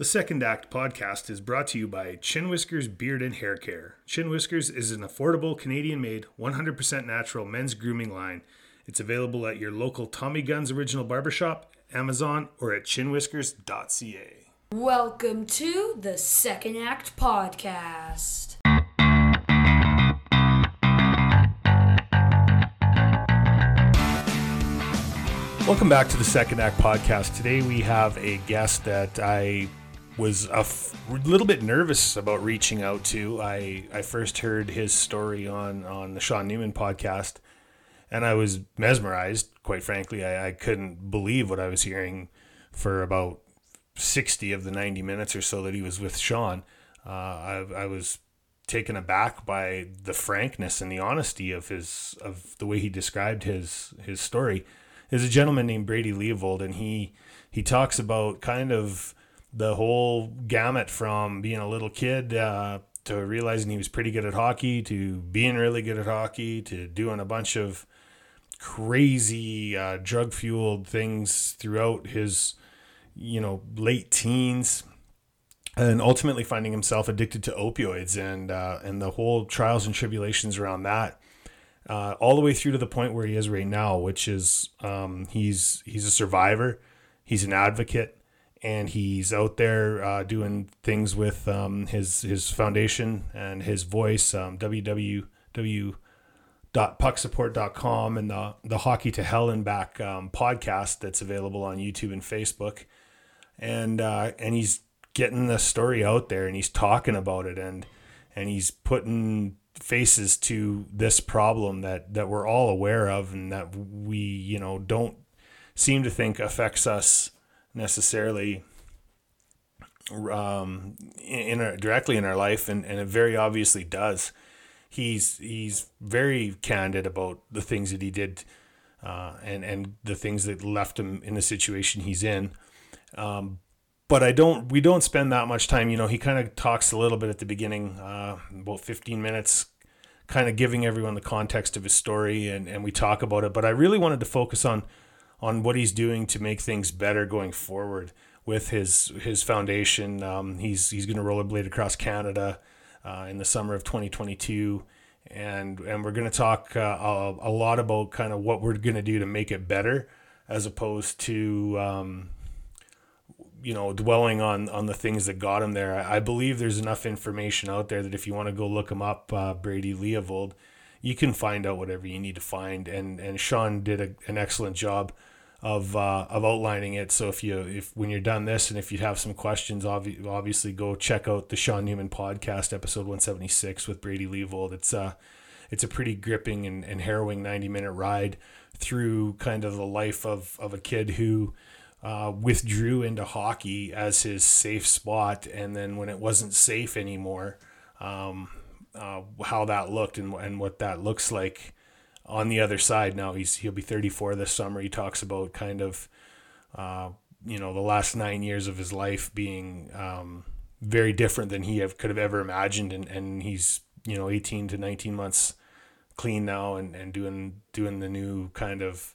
The Second Act podcast is brought to you by Chin Whiskers Beard and Hair Care. Chin Whiskers is an affordable Canadian made, 100% natural men's grooming line. It's available at your local Tommy Guns Original Barbershop, Amazon, or at chinwhiskers.ca. Welcome to the Second Act Podcast. Welcome back to the Second Act Podcast. Today we have a guest that I was a f- little bit nervous about reaching out to. I, I first heard his story on, on the Shaun Newman podcast, and I was mesmerized, quite frankly. I, I couldn't believe what I was hearing for about 60 of the 90 minutes or so that he was with Shaun. Uh, I, I was taken aback by the frankness and the honesty of his of the way he described his his story. There's a gentleman named Brady Leavold, and he he talks about kind of the whole gamut from being a little kid uh, to realizing he was pretty good at hockey to being really good at hockey to doing a bunch of crazy uh, drug fueled things throughout his you know late teens and ultimately finding himself addicted to opioids and uh, and the whole trials and tribulations around that uh, all the way through to the point where he is right now, which is um, he's he's a survivor, he's an advocate, and he's out there uh, doing things with um, his his foundation and his voice, um, www.pucksupport.com and the the Hockey to Hell and Back um, podcast that's available on YouTube and Facebook, and uh, and he's getting the story out there and he's talking about it and and he's putting faces to this problem that that we're all aware of and that we you know don't seem to think affects us necessarily um, in our, directly in our life and, and it very obviously does he's he's very candid about the things that he did uh, and and the things that left him in the situation he's in um, but I don't. We don't spend that much time. You know, he kind of talks a little bit at the beginning, uh, about 15 minutes, kind of giving everyone the context of his story, and and we talk about it. But I really wanted to focus on on what he's doing to make things better going forward with his his foundation. Um, he's he's going to rollerblade across Canada uh, in the summer of 2022 and and we're going to talk uh, a, a, lot about kind of what we're going to do to make it better as opposed to um, you know dwelling on on the things that got him there. I, I, believe there's enough information out there that if you want to go look him up, uh, Brady Leavold, you can find out whatever you need to find. And and Shaun did a, an excellent job of uh, of outlining it. So if you if when you're done this and if you have some questions, obvi- obviously go check out the Shaun Newman podcast episode 176 with Brady Leavold. It's uh it's a pretty gripping and, and harrowing 90 minute ride through kind of the life of, of a kid who uh, withdrew into hockey as his safe spot, and then when it wasn't safe anymore, um, uh, how that looked and, and what that looks like on the other side. Now he's he'll be 34 this summer. He talks about kind of uh, you know the last nine years of his life being um, very different than he have, could have ever imagined, and, and he's you know 18 to 19 months clean now and, and doing doing the new kind of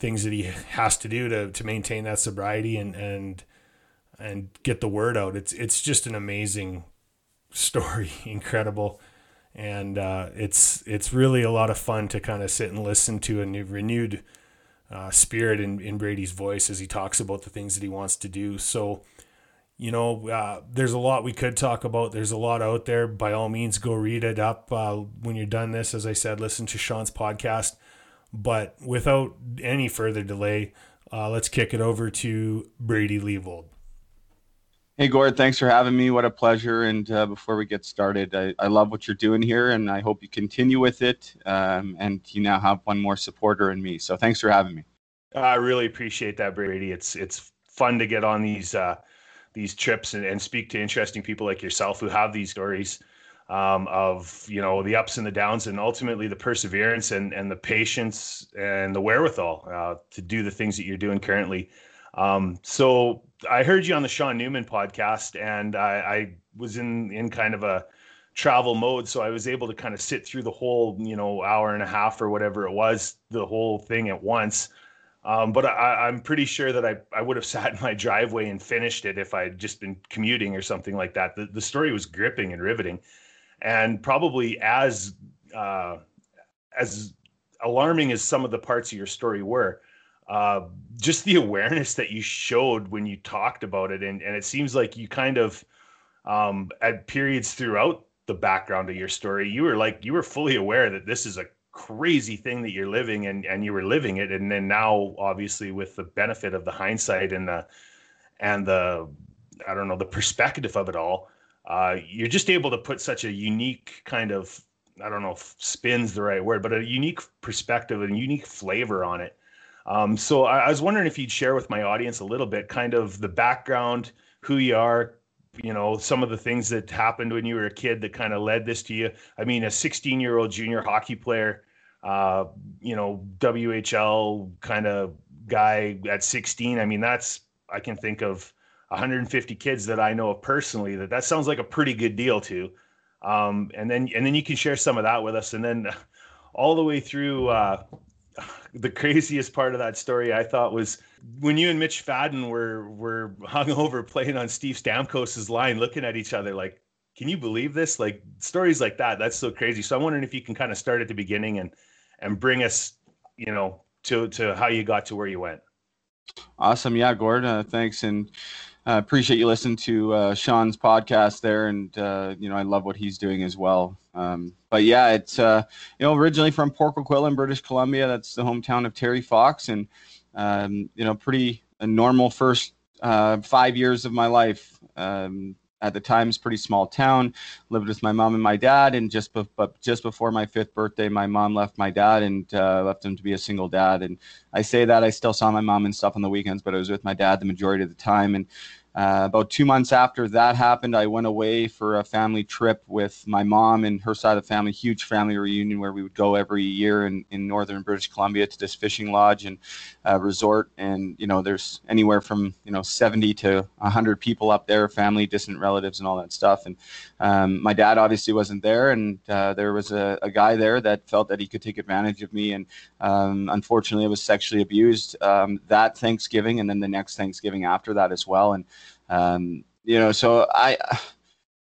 things that he has to do to, to maintain that sobriety and, and, and get the word out. It's, it's just an amazing story, incredible. And uh, it's, it's really a lot of fun to kind of sit and listen to a new, renewed uh, spirit in, in Brady's voice as he talks about the things that he wants to do. So, you know, uh, there's a lot we could talk about. There's a lot out there. By all means, go read it up. Uh, when you're done this, as I said, listen to Shaun's podcast. But without any further delay, uh, let's kick it over to Brady Leavold. Hey, Gord, thanks for having me. What a pleasure. And uh, before we get started, I, I, love what you're doing here, and I hope you continue with it. Um, and you now have one more supporter in me. So thanks for having me. I really appreciate that, Brady. It's it's fun to get on these uh, these trips and, and speak to interesting people like yourself who have these stories um, of you know the ups and the downs, and ultimately the perseverance and and the patience and the wherewithal uh, to do the things that you're doing currently. Um, so I heard you on the Shaun Newman podcast, and I, I was in in kind of a travel mode, so I was able to kind of sit through the whole you know hour and a half or whatever it was, the whole thing at once. Um, but I, am pretty sure that I, I would have sat in my driveway and finished it if I had just been commuting or something like that. The, the story was gripping and riveting, and probably as uh, as alarming as some of the parts of your story were, uh, just the awareness that you showed when you talked about it, and and it seems like you kind of um, at periods throughout the background of your story, you were like you were fully aware that this is a crazy thing that you're living and and you were living it. And then now obviously with the benefit of the hindsight and the and the i don't know the perspective of it all uh, you're just able to put such a unique kind of i don't know if spin's the right word but a unique perspective and unique flavor on it um, so I, I was wondering if you'd share with my audience a little bit kind of the background who you are you know some of the things that happened when you were a kid that kind of led this to you. I mean a 16 year old junior hockey player uh, you know whl kind of guy at 16 i mean that's i can think of 150 kids that i know of personally that that sounds like a pretty good deal to. Um, and then and then you can share some of that with us. And then all the way through uh, the craziest part of that story I thought was when you and Mitch Fadden were were hung over playing on Steve Stamkos's line, looking at each other like, "Can you believe this?" Like stories like that. That's so crazy. So I'm wondering if you can kind of start at the beginning and and bring us, you know, to to how you got to where you went. Awesome. Yeah, Gord. Uh, thanks and. Uh, appreciate you listening to uh, Shaun's podcast there, and uh, you know I love what he's doing as well. Um, but yeah, it's uh, you know originally from Port Coquitlam, British Columbia. That's the hometown of Terry Fox, and um, you know pretty a normal first uh, five years of my life. Um, at the time, it's pretty small town. Lived with my mom and my dad, and just be- but just before my fifth birthday, my mom left my dad and uh, left him to be a single dad. And I say that I still saw my mom and stuff on the weekends, but I was with my dad the majority of the time. And uh, about two months after that happened, I went away for a family trip with my mom and her side of the family, huge family reunion where we would go every year in, in northern British Columbia to this fishing lodge and uh, resort. And, you know, there's anywhere from, you know, 70 to 100 people up there, family, distant relatives, and all that stuff. And um, my dad obviously wasn't there. And uh, there was a, a, guy there that felt that he could take advantage of me. And um, unfortunately, I was sexually abused um, that Thanksgiving and then the next Thanksgiving after that as well. And um, you know, so I,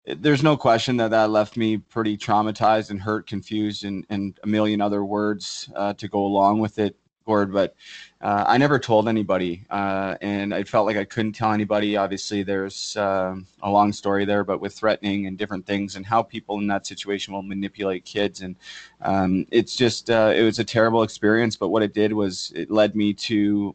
there's no question that that left me pretty traumatized and hurt, confused, and, and a million other words uh, to go along with it, Gord. But uh, I never told anybody, uh, and I felt like I couldn't tell anybody. Obviously, there's uh, a long story there, but with threatening and different things, and how people in that situation will manipulate kids, and um, it's just uh, it was a terrible experience. But what it did was it led me to to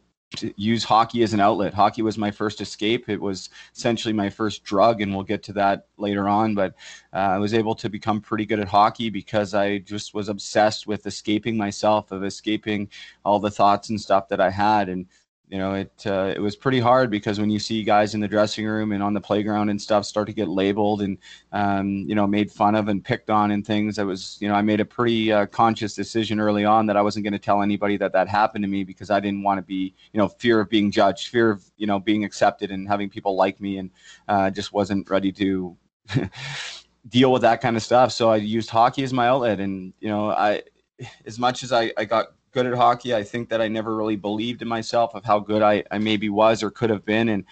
use hockey as an outlet. Hockey was my first escape. It was essentially my first drug, and we'll get to that later on. But uh, I was able to become pretty good at hockey because I just was obsessed with escaping myself, of escaping all the thoughts and stuff that I had. And you know, it uh, it was pretty hard because when you see guys in the dressing room and on the playground and stuff start to get labeled and um, you know made fun of and picked on and things, I was you know I made a pretty uh, conscious decision early on that I wasn't going to tell anybody that that happened to me because I didn't want to be you know fear of being judged, fear of you know being accepted and having people like me, and uh, just wasn't ready to deal with that kind of stuff. So I used hockey as my outlet, and you know I as much as I, I got good at hockey. I think that I never really believed in myself of how good I, I maybe was or could have been. And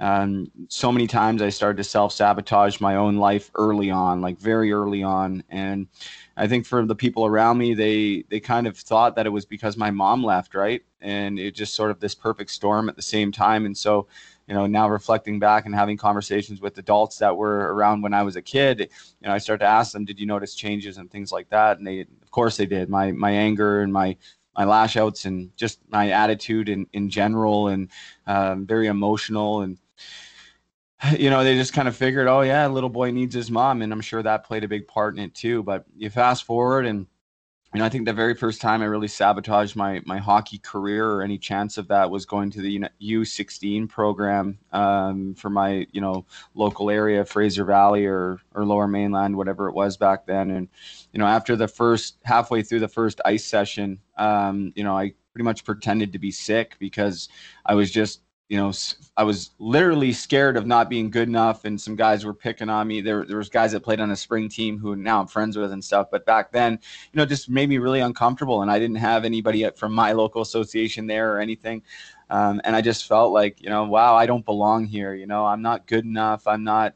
um, so many times I started to self sabotage my own life early on, like very early on. And I think for the people around me, they they kind of thought that it was because my mom left, right? And it just sort of this perfect storm at the same time. And so, you know, now reflecting back and having conversations with adults that were around when I was a kid, you know, I started to ask them, "Did you notice changes and things like that?" And they, of course, they did. My my anger and my my lash outs and just my attitude in, in general and um, very emotional and you know they just kind of figured oh yeah little boy needs his mom and i'm sure that played a big part in it too. But you fast forward and know, I think the very first time I really sabotaged my my hockey career or any chance of that was going to the U16 program um, for my you know local area, Fraser Valley or or Lower Mainland, whatever it was back then. And you know, after the first halfway through the first ice session, um, you know, I pretty much pretended to be sick because I was just you know, I was literally scared of not being good enough, and some guys were picking on me. There, there was guys that played on a spring team who now I'm friends with and stuff. But back then, you know, just made me really uncomfortable, and I didn't have anybody from my local association there or anything. Um, and I just felt like, you know, wow, I don't belong here. You know, I'm not good enough. I'm not.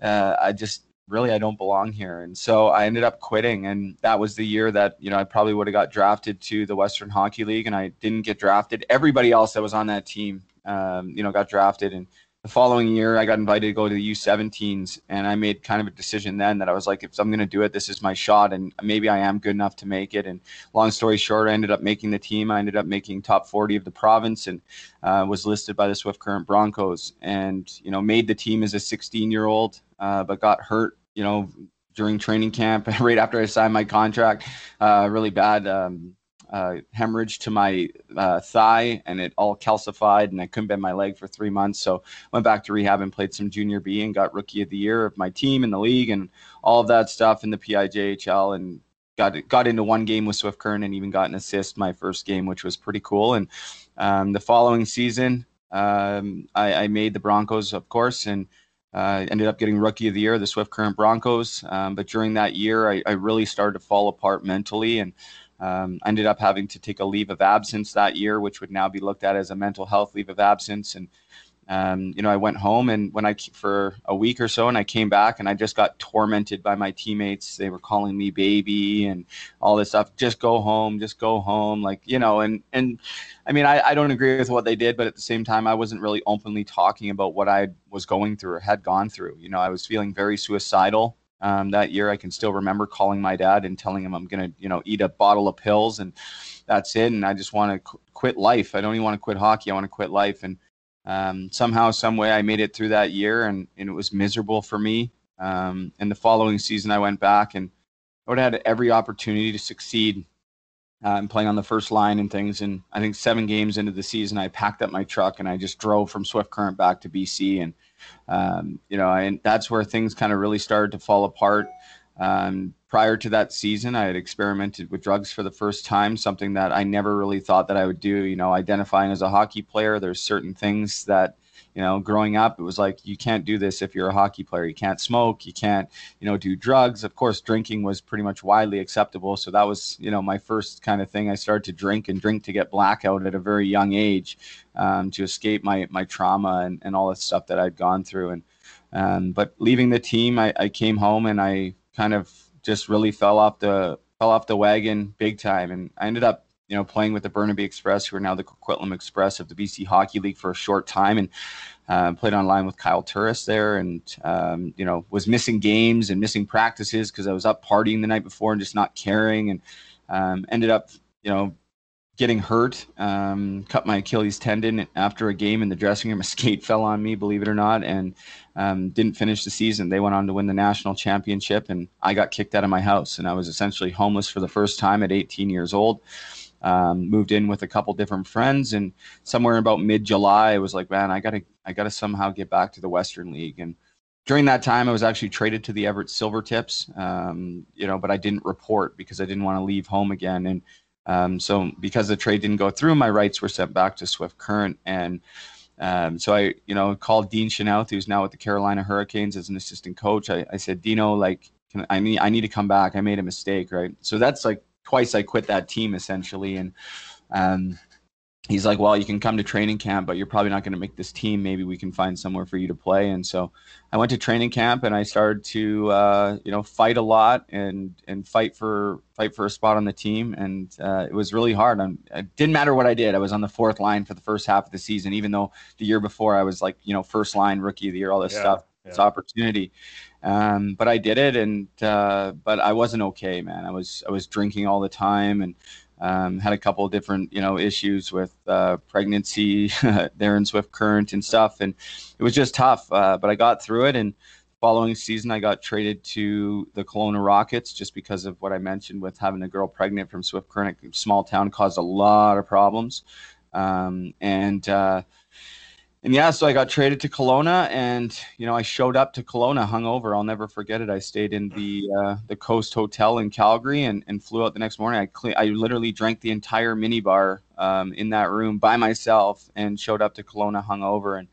Uh, I just really I don't belong here. And so I ended up quitting. And that was the year that, you know, I probably would have got drafted to the Western Hockey League and I didn't get drafted. Everybody else that was on that team um, you know, got drafted. And the following year, I got invited to go to the U17s, and I made kind of a decision then that I was like, if I'm going to do it, this is my shot, and maybe I am good enough to make it. And long story short, I ended up making the team. I ended up making top 40 of the province, and uh, was listed by the Swift Current Broncos, and you know, made the team as a 16 year old, uh, but got hurt. You know, during training camp, right after I signed my contract, uh, really bad. Um, uh, hemorrhage to my uh, thigh and it all calcified and I couldn't bend my leg for three months. So went back to rehab and played some junior B and got rookie of the year of my team in the league and all of that stuff in the PIJHL and got got into one game with Swift Current and even got an assist my first game, which was pretty cool. And um, the following season, um, I, I, made the Broncos, of course, and uh, ended up getting rookie of the year, the Swift Current Broncos. Um, but during that year, I, I, really started to fall apart mentally and um, ended up having to take a leave of absence that year, which would now be looked at as a mental health leave of absence. And um, you know, I went home and when I for a week or so, and I came back and I just got tormented by my teammates. They were calling me baby and all this stuff. Just go home, just go home, like you know. And and I mean, I, I don't agree with what they did, but at the same time, I wasn't really openly talking about what I was going through or had gone through. You know, I was feeling very suicidal um, that year. I can still remember calling my dad and telling him I'm going to, you know, eat a bottle of pills and that's it. And I just want to qu- quit life. I don't even want to quit hockey. I want to quit life. And um, somehow, some way, I made it through that year, and, and it was miserable for me. Um, and the following season, I went back and I would have had every opportunity to succeed. Uh, and playing on the first line and things. And I think seven games into the season, I packed up my truck and I just drove from Swift Current back to BC. And um, you know, and that's where things kind of really started to fall apart. Um, prior to that season, I had experimented with drugs for the first time, something that I never really thought that I would do. You know, identifying as a hockey player, there's certain things that you know, growing up, it was like you can't do this if you're a hockey player. You can't smoke. You can't, you know, do drugs. Of course, drinking was pretty much widely acceptable. So that was, you know, my first kind of thing. I started to drink and drink to get blackout at a very young age um, to escape my my trauma and, and all the stuff that I'd gone through. And um, but leaving the team, I, I came home and I kind of just really fell off the fell off the wagon big time. And I ended up you know, playing with the Burnaby Express, who are now the Coquitlam Express of the BC Hockey League for a short time, and uh, played online with Kyle Turris there, and um, you know, was missing games and missing practices because I was up partying the night before and just not caring, and um, ended up, you know, getting hurt, um, cut my Achilles tendon after a game in the dressing room. A skate fell on me, believe it or not, and um, didn't finish the season. They went on to win the national championship, and I got kicked out of my house, and I was essentially homeless for the first time at 18 years old. Um, moved in with a couple different friends, and somewhere about mid July, I was like, man, I gotta, I gotta somehow get back to the Western League. And during that time, I was actually traded to the Everett Silvertips, um, you know, but I didn't report because I didn't want to leave home again. And um, so, because the trade didn't go through, my rights were sent back to Swift Current, and um, so I, you know, called Dean Chynoweth, who's now with the Carolina Hurricanes as an assistant coach. I, I said, Dino, like, can, I need, I need to come back. I made a mistake, right? So that's like twice I quit that team essentially, and um, he's like, well, you can come to training camp, but you're probably not going to make this team. Maybe we can find somewhere for you to play. And so I went to training camp and I started to, uh, you know, fight a lot and, and fight for, fight for a spot on the team. And uh, it was really hard. I'm, it didn't matter what I did. I was on the fourth line for the first half of the season, even though the year before I was like, you know, first line rookie of the year, all this yeah, stuff, yeah. this opportunity. Um, but I did it, and uh, but I wasn't okay, man. I was I was drinking all the time, and um, had a couple of different you know issues with uh, pregnancy there in Swift Current and stuff, and it was just tough. Uh, but I got through it, and following season I got traded to the Kelowna Rockets just because of what I mentioned with having a girl pregnant from Swift Current, small town, caused a lot of problems, um, and uh, and yeah, so I got traded to Kelowna, and you know I showed up to Kelowna hungover. I'll never forget it. I stayed in the uh, the Coast Hotel in Calgary and, and flew out the next morning. I cle- I literally drank the entire minibar um, in that room by myself and showed up to Kelowna hungover. And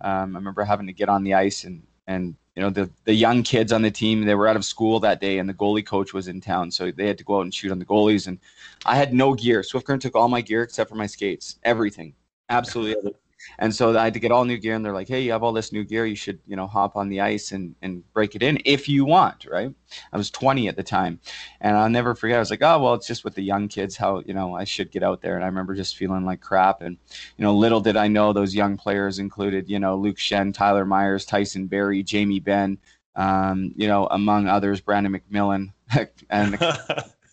um, I remember having to get on the ice and and you know the the young kids on the team they were out of school that day and the goalie coach was in town so they had to go out and shoot on the goalies and I had no gear. Swift Current took all my gear except for my skates, everything, absolutely. And so I had to get all new gear, and they're like, "Hey, you have all this new gear. You should, you know, hop on the ice and and break it in if you want." Right? I was 20 at the time, and I'll never forget. I was like, "Oh, well, it's just with the young kids. How you know I should get out there." And I remember just feeling like crap. And you know, little did I know those young players included, you know, Luke Schenn, Tyler Myers, Tyson Barrie, Jamie Benn, um, you know, among others, Brandon McMillan, and.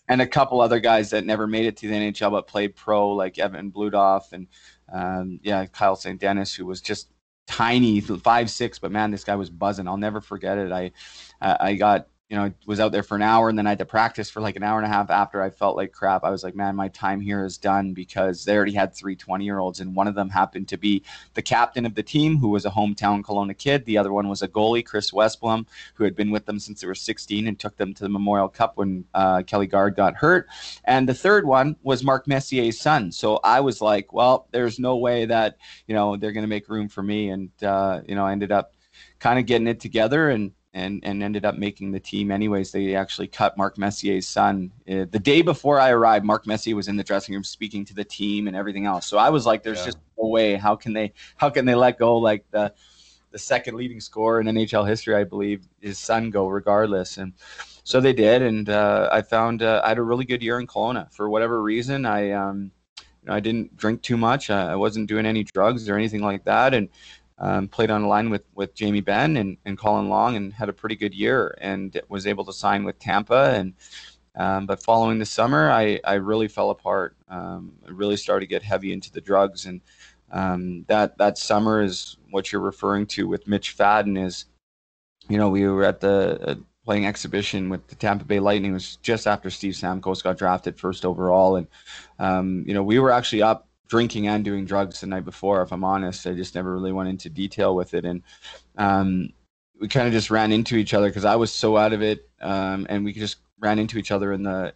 and a couple other guys that never made it to the NHL but played pro, like Evan Bloodoff and um, yeah, Kyle St. Dennis, who was just tiny, five six, but man, this guy was buzzing. I'll never forget it. I I got you know, was out there for an hour and then I had to practice for like an hour and a half after I felt like crap. I was like, man, my time here is done because they already had three 20 year olds. And one of them happened to be the captain of the team, who was a hometown Kelowna kid. The other one was a goalie, Chris Westblom, who had been with them since they were 16 and took them to the Memorial Cup when uh, Kelly Guard got hurt. And the third one was Mark Messier's son. So I was like, well, there's no way that, you know, they're going to make room for me. And, uh, you know, I ended up kind of getting it together and and and ended up making the team anyways. They actually cut Mark Messier's son uh, the day before I arrived. Mark Messier was in the dressing room speaking to the team and everything else. So I was like, "There's yeah. just no way. How can they? How can they let go like the the second leading scorer in NHL history? I believe his son go regardless." And so they did, and uh, I found uh, I had a really good year in Kelowna. For whatever reason, I um, you know, I didn't drink too much. I, I wasn't doing any drugs or anything like that, and um, played on the line with with Jamie Benn and, and Colin Long and had a pretty good year and was able to sign with Tampa. And um, but following the summer I, I really fell apart. Um, I really started to get heavy into the drugs. And um, that that summer is what you're referring to with Mitch Fadden is you know we were at the uh, playing exhibition with the Tampa Bay Lightning. It was just after Steve Stamkos got drafted first overall. And um, you know we were actually up drinking and doing drugs the night before. If I'm honest, I just never really went into detail with it, and um, we kind of just ran into each other because I was so out of it, um, and we just ran into each other in the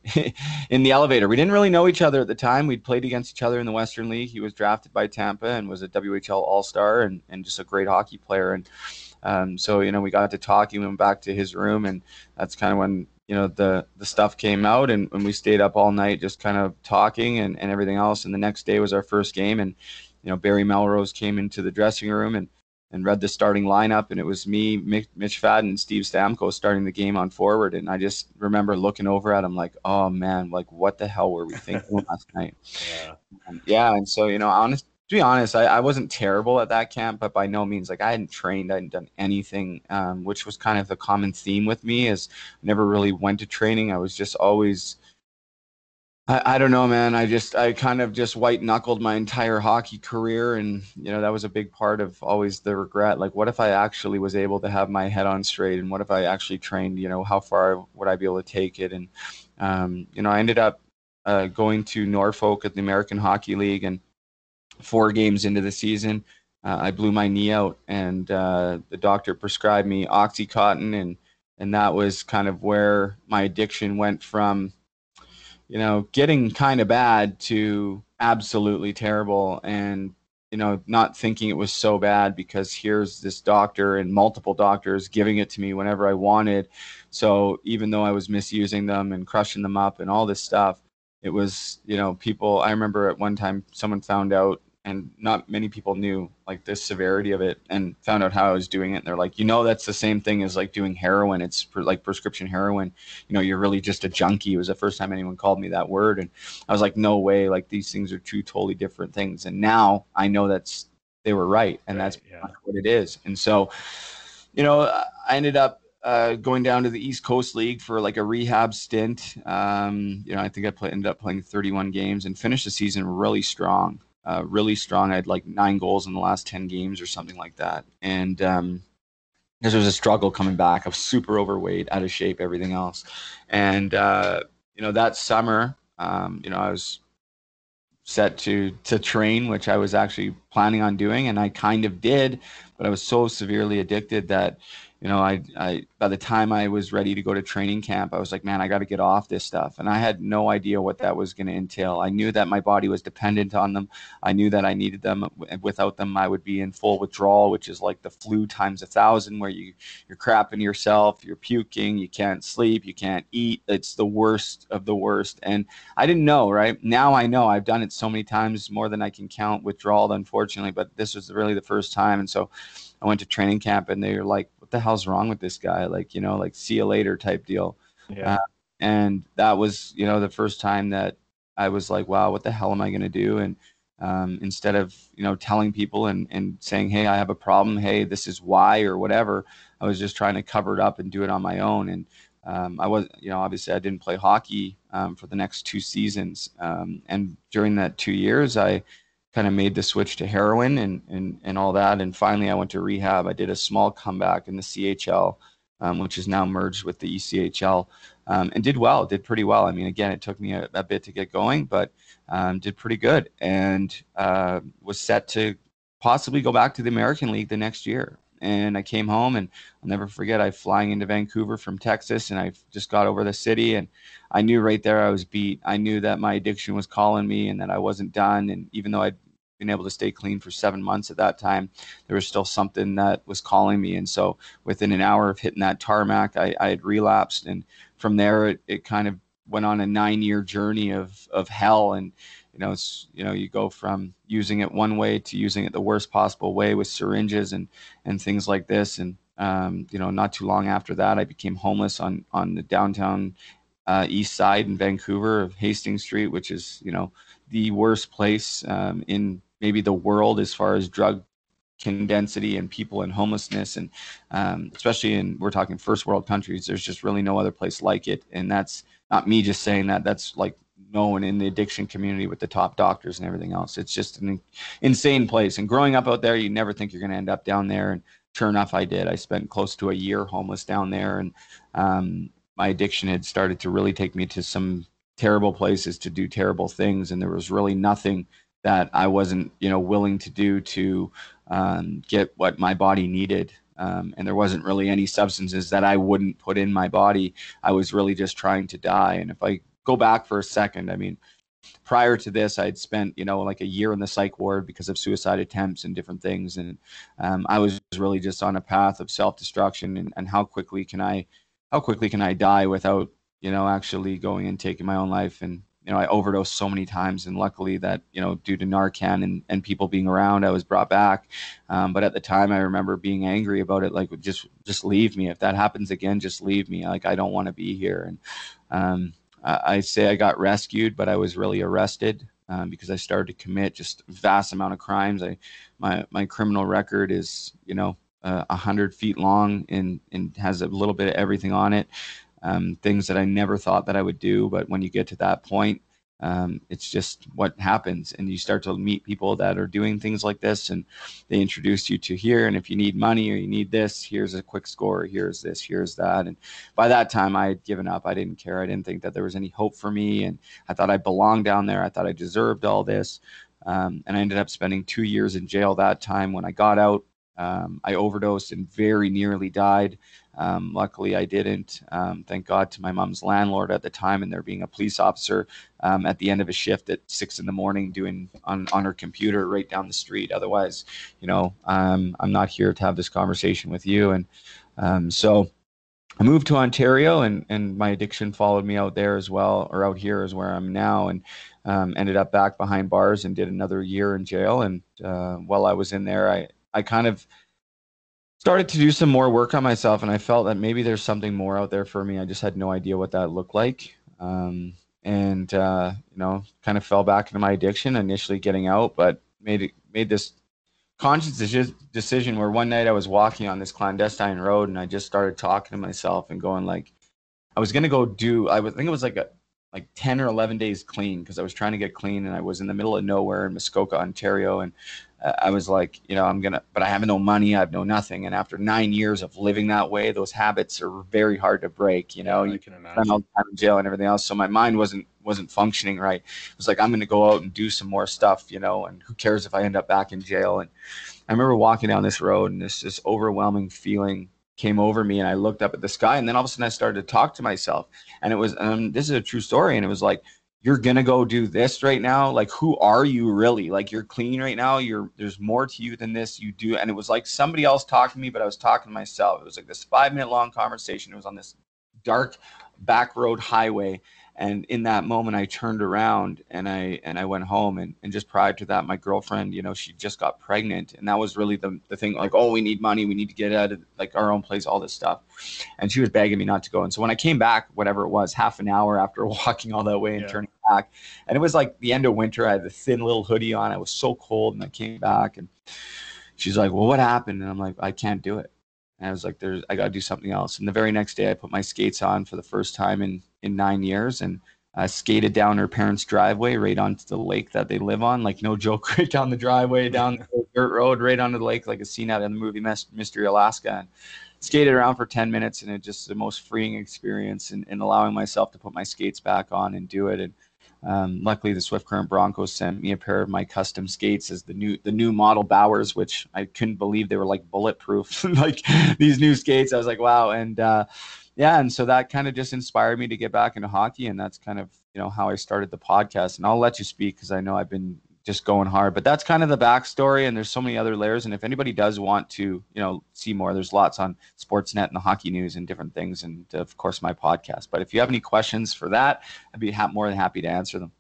in the elevator. We didn't really know each other at the time. We'd played against each other in the Western League. He was drafted by Tampa and was a WHL All Star and and just a great hockey player. And um, so you know we got to talk. He went back to his room, and that's kind of when you know the the stuff came out and, and we stayed up all night just kind of talking and, and everything else. And the next day was our first game and you know barry melrose came into the dressing room and and read the starting lineup. And it was me mitch, mitch fadden and steve stamkos starting the game on forward. And i just remember looking over at him like oh man like what the hell were we thinking last night? Yeah. And, yeah. And so you know honest to be honest, I, I wasn't terrible at that camp, but by no means like I hadn't trained, I hadn't done anything, um, which was kind of the common theme with me. Is I never really went to training. I was just always, I, I don't know, man. I just I kind of just white knuckled my entire hockey career, and you know that was a big part of always the regret. Like, what if I actually was able to have my head on straight, and what if I actually trained? You know, how far would I be able to take it? And um, you know, I ended up uh, going to Norfolk at the American Hockey League and four games into the season, uh, I blew my knee out, and uh, the doctor prescribed me OxyContin, and and that was kind of where my addiction went from, you know, getting kind of bad to absolutely terrible, and you know, not thinking it was so bad because here's this doctor and multiple doctors giving it to me whenever I wanted. So even though I was misusing them and crushing them up and all this stuff, it was, you know, people. I remember at one time someone found out and not many people knew like the severity of it and found out how I was doing it. And they're like, you know, that's the same thing as like doing heroin. It's for, like prescription heroin. You know, you're really just a junkie. It was the first time anyone called me that word, and I was like, no way. Like these things are two totally different things. And now I know that's they were right, and right, that's yeah. what it is. And so, you know, I ended up uh, going down to the East Coast League for like a rehab stint. Um, you know, I think I play, ended up playing 31 games and finished the season really strong uh, really strong. I had like nine goals in the last 10 games or something like that. And um, there was a struggle coming back, I was super overweight, out of shape, everything else. And, uh, you know, that summer, um, you know, I was set to to train, which I was actually planning on doing, and I kind of did, but I was so severely addicted that you know, I, I, by the time I was ready to go to training camp, I was like, man, I got to get off this stuff. And I had no idea what that was going to entail. I knew that my body was dependent on them. I knew that I needed them. Without them, I would be in full withdrawal, which is like the flu times a thousand, where you, you're crapping yourself, you're puking, you can't sleep, you can't eat. It's the worst of the worst. And I didn't know, right? Now I know. I've done it so many times, more than I can count, withdrawal, unfortunately, but this was really the first time. And so I went to training camp and they were like, what the hell's wrong with this guy? Like, you know, like see you later type deal. Yeah. Uh, and that was, you know, the first time that I was like, wow, what the hell am I going to do? And um, instead of, you know, telling people and, and saying, hey, I have a problem. Hey, this is why or whatever. I was just trying to cover it up and do it on my own. And um, I was, you know, obviously I didn't play hockey um, for the next two seasons. Um, and during that two years, I, kind of made the switch to heroin and, and, and all that. And finally, I went to rehab. I did a small comeback in the CHL, um, which is now merged with the ECHL, um, and did well, did pretty well. I mean, again, it took me a, a bit to get going, but um, did pretty good and uh, was set to possibly go back to the American League the next year. And I came home, and I'll never forget. I flying into Vancouver from Texas, and I just got over the city, and I knew right there I was beat. I knew that my addiction was calling me and that I wasn't done. And even though I'd been able to stay clean for seven months at that time, there was still something that was calling me. And so within an hour of hitting that tarmac, I, I had relapsed. And from there, it, it kind of went on a nine year journey of, of hell. And, you know, it's, you know, you go from using it one way to using it the worst possible way with syringes and, and things like this. And, um, you know, not too long after that, I became homeless on, on the downtown uh, east side in Vancouver of Hastings Street, which is you know the worst place um, in maybe the world as far as drug density and people and homelessness and um, especially in we're talking first world countries there's just really no other place like it and that's not me just saying that that's like known in the addiction community with the top doctors and everything else. It's just an insane place. And growing up out there you never think you're going to end up down there. And sure enough i did. I spent close to a year homeless down there. And um, my addiction had started to really take me to some terrible places to do terrible things. And there was really nothing that i wasn't you know willing to do to um, get what my body needed. Um, and there wasn't really any substances that i wouldn't put in my body. I was really just trying to die. And if i go back for a second i mean prior to this i'd spent you know like a year in the psych ward because of suicide attempts and different things and um, i was really just on a path of self-destruction and, and how quickly can i how quickly can I die without, you know, actually going and taking my own life? And, you know, I overdosed so many times. And luckily that, you know, due to Narcan and, and people being around, I was brought back. Um, but at the time, I remember being angry about it. Like, just, just leave me. If that happens again, just leave me. Like, I don't want to be here. And um, I, say I got rescued, but I was really arrested. Um, because I started to commit just vast amount of crimes. I, my my criminal record is, you know, uh, a uh, hundred feet long and and has a little bit of everything on it. Um, things that I never thought that I would do, but when you get to that point, um, it's just what happens, and you start to meet people that are doing things like this, and they introduce you to here. And if you need money or you need this, here's a quick score. Here's this. Here's that. And by that time, I had given up. I didn't care. I didn't think that there was any hope for me, and I thought I belonged down there. I thought I deserved all this. Um, and I ended up spending two years in jail that time. When I got out, um, I overdosed and very nearly died. Um, luckily, I didn't. Um, thank God to my mom's landlord at the time, and there being a police officer um, at the end of a shift at six in the morning doing on, on her computer right down the street. Otherwise, you know, um, I'm not here to have this conversation with you. And um, so I moved to Ontario, and, and my addiction followed me out there as well, or out here is where I'm now. And ended up back behind bars and did another year in jail. And uh, while I was in there, I I kind of started to do some more work on myself, and I felt that maybe there's something more out there for me. I just had no idea what that looked like. Um, and uh, you know, kind of fell back into my addiction initially getting out, but made it, made this conscious decision where one night I was walking on this clandestine road and I just started talking to myself and going like, I was gonna go do. I I think it was like a like 10 or 11 days clean because I was trying to get clean and I was in the middle of nowhere in Muskoka, Ontario. And I was like, you know, I'm gonna, but I have no money, I have no nothing. And after nine years of living that way, those habits are very hard to break. You know, Yeah, you can imagine. all the time in jail and everything else. So my mind wasn't wasn't functioning right. It was like I'm gonna go out and do some more stuff, you know, and who cares if I end up back in jail? And I remember walking down this road and this this overwhelming feeling came over me and I looked up at the sky and then all of a sudden I started to talk to myself and it was um this is a true story and it was like you're gonna go do this right now like who are you really? Like you're clean right now you're there's more to you than this you do and it was like somebody else talking to me but i was talking to myself. It was like this five minute long conversation. It was on this dark back road highway and in that moment i turned around and i and i went home and, and just prior to that my girlfriend you know she just got pregnant. And that was really the, the thing like oh we need money. We need to get out of like our own place all this stuff. And she was begging me not to go. And so when i came back whatever it was half an hour after walking all that way and Yeah. turning back and it was like the end of winter i had the thin little hoodie on. I was so cold and i came back. And she's like well what happened? And i'm like i can't do it and I was like, "There's, I got to do something else." And the very next day, I put my skates on for the first time in in nine years, and I skated down her parents' driveway right onto the lake that they live on. Like no joke, right down the driveway, down the dirt road, right onto the lake, like a scene out in the movie Mystery Alaska. And skated around for 10 minutes, and it just the most freeing experience, and, and allowing myself to put my skates back on and do it. And um, luckily, the Swift Current Broncos sent me a pair of my custom skates as the new the new model Bowers, which I couldn't believe they were like bulletproof, like these new skates. I was like, wow, and uh, yeah, and so that kind of just inspired me to get back into hockey, and that's kind of you know how I started the podcast. And I'll let you speak because I know I've been just going hard, but that's kind of the backstory. And there's so many other layers. And if anybody does want to, you know, see more, there's lots on Sportsnet and the hockey news and different things, and of course my podcast. But if you have any questions for that, I'd be ha- more than happy to answer them.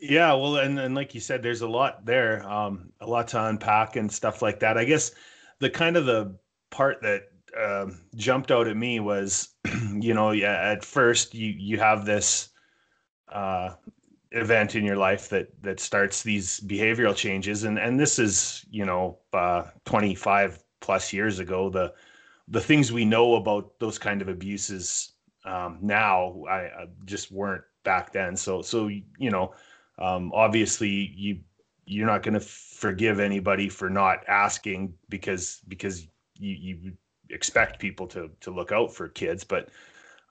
Yeah, well, and, and like you said, there's a lot there, um, a lot to unpack and stuff like that. I guess the kind of the part that um, jumped out at me was, you know, yeah, at first you you have this uh, event in your life that that starts these behavioral changes, and and this is you know uh, 25 plus years ago. The the things we know about those kind of abuses um, now, I, I just weren't back then. So so you know um, obviously you you're not going to forgive anybody for not asking because because you, you expect people to to look out for kids but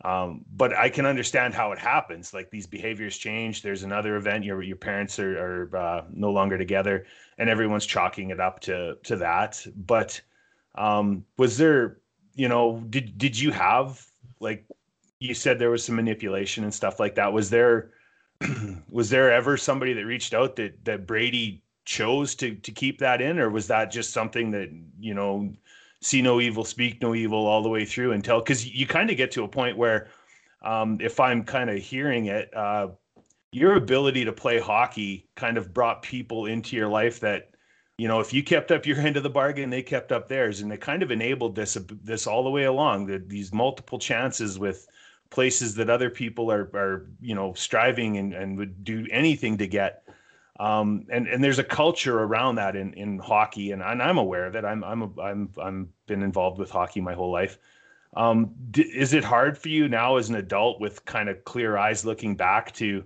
um, but I can understand how it happens. Like these behaviors change. There's another event. Your your parents are, are uh, no longer together, and everyone's chalking it up to to that. But um, was there, you know, did did you have like you said there was some manipulation and stuff like that? Was there was there ever somebody that reached out that that Brady chose to to keep that in, or was that just something that you know? See no evil, speak no evil all the way through until because you kind of get to a point where, um, if I'm kind of hearing it, uh, your ability to play hockey kind of brought people into your life that, you know, if you kept up your end of the bargain, they kept up theirs, and it kind of enabled this this all the way along. The, these multiple chances with places that other people are are you know striving and, and would do anything to get um, and and there's a culture around that in in hockey, and, I'm aware of it. I'm I'm I'm I'm been involved with hockey my whole life. Um, d- is it hard for you now as an adult with kind of clear eyes looking back to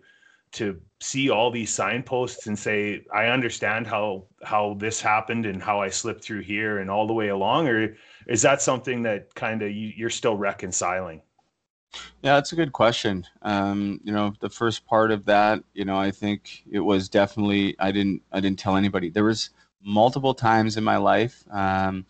to see all these signposts and say I understand how how this happened and how I slipped through here and all the way along, or is that something that kind of you, you're still reconciling? Yeah, that's a good question. Um, you know, the first part of that, you know, I think it was definitely I didn't I didn't tell anybody. There was multiple times in my life. Um,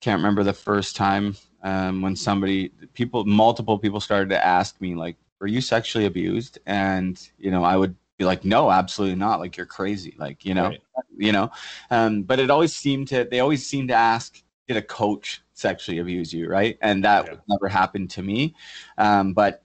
can't remember the first time um, when somebody people multiple people started to ask me like, "Were you sexually abused?" And you know, I would be like, "No, absolutely not. Like you're crazy." Like you know, Right. you know. Um, but it always seemed to they always seemed to ask, "Did a coach sexually abuse you?" Right? And that Yeah. never happened to me. Um, but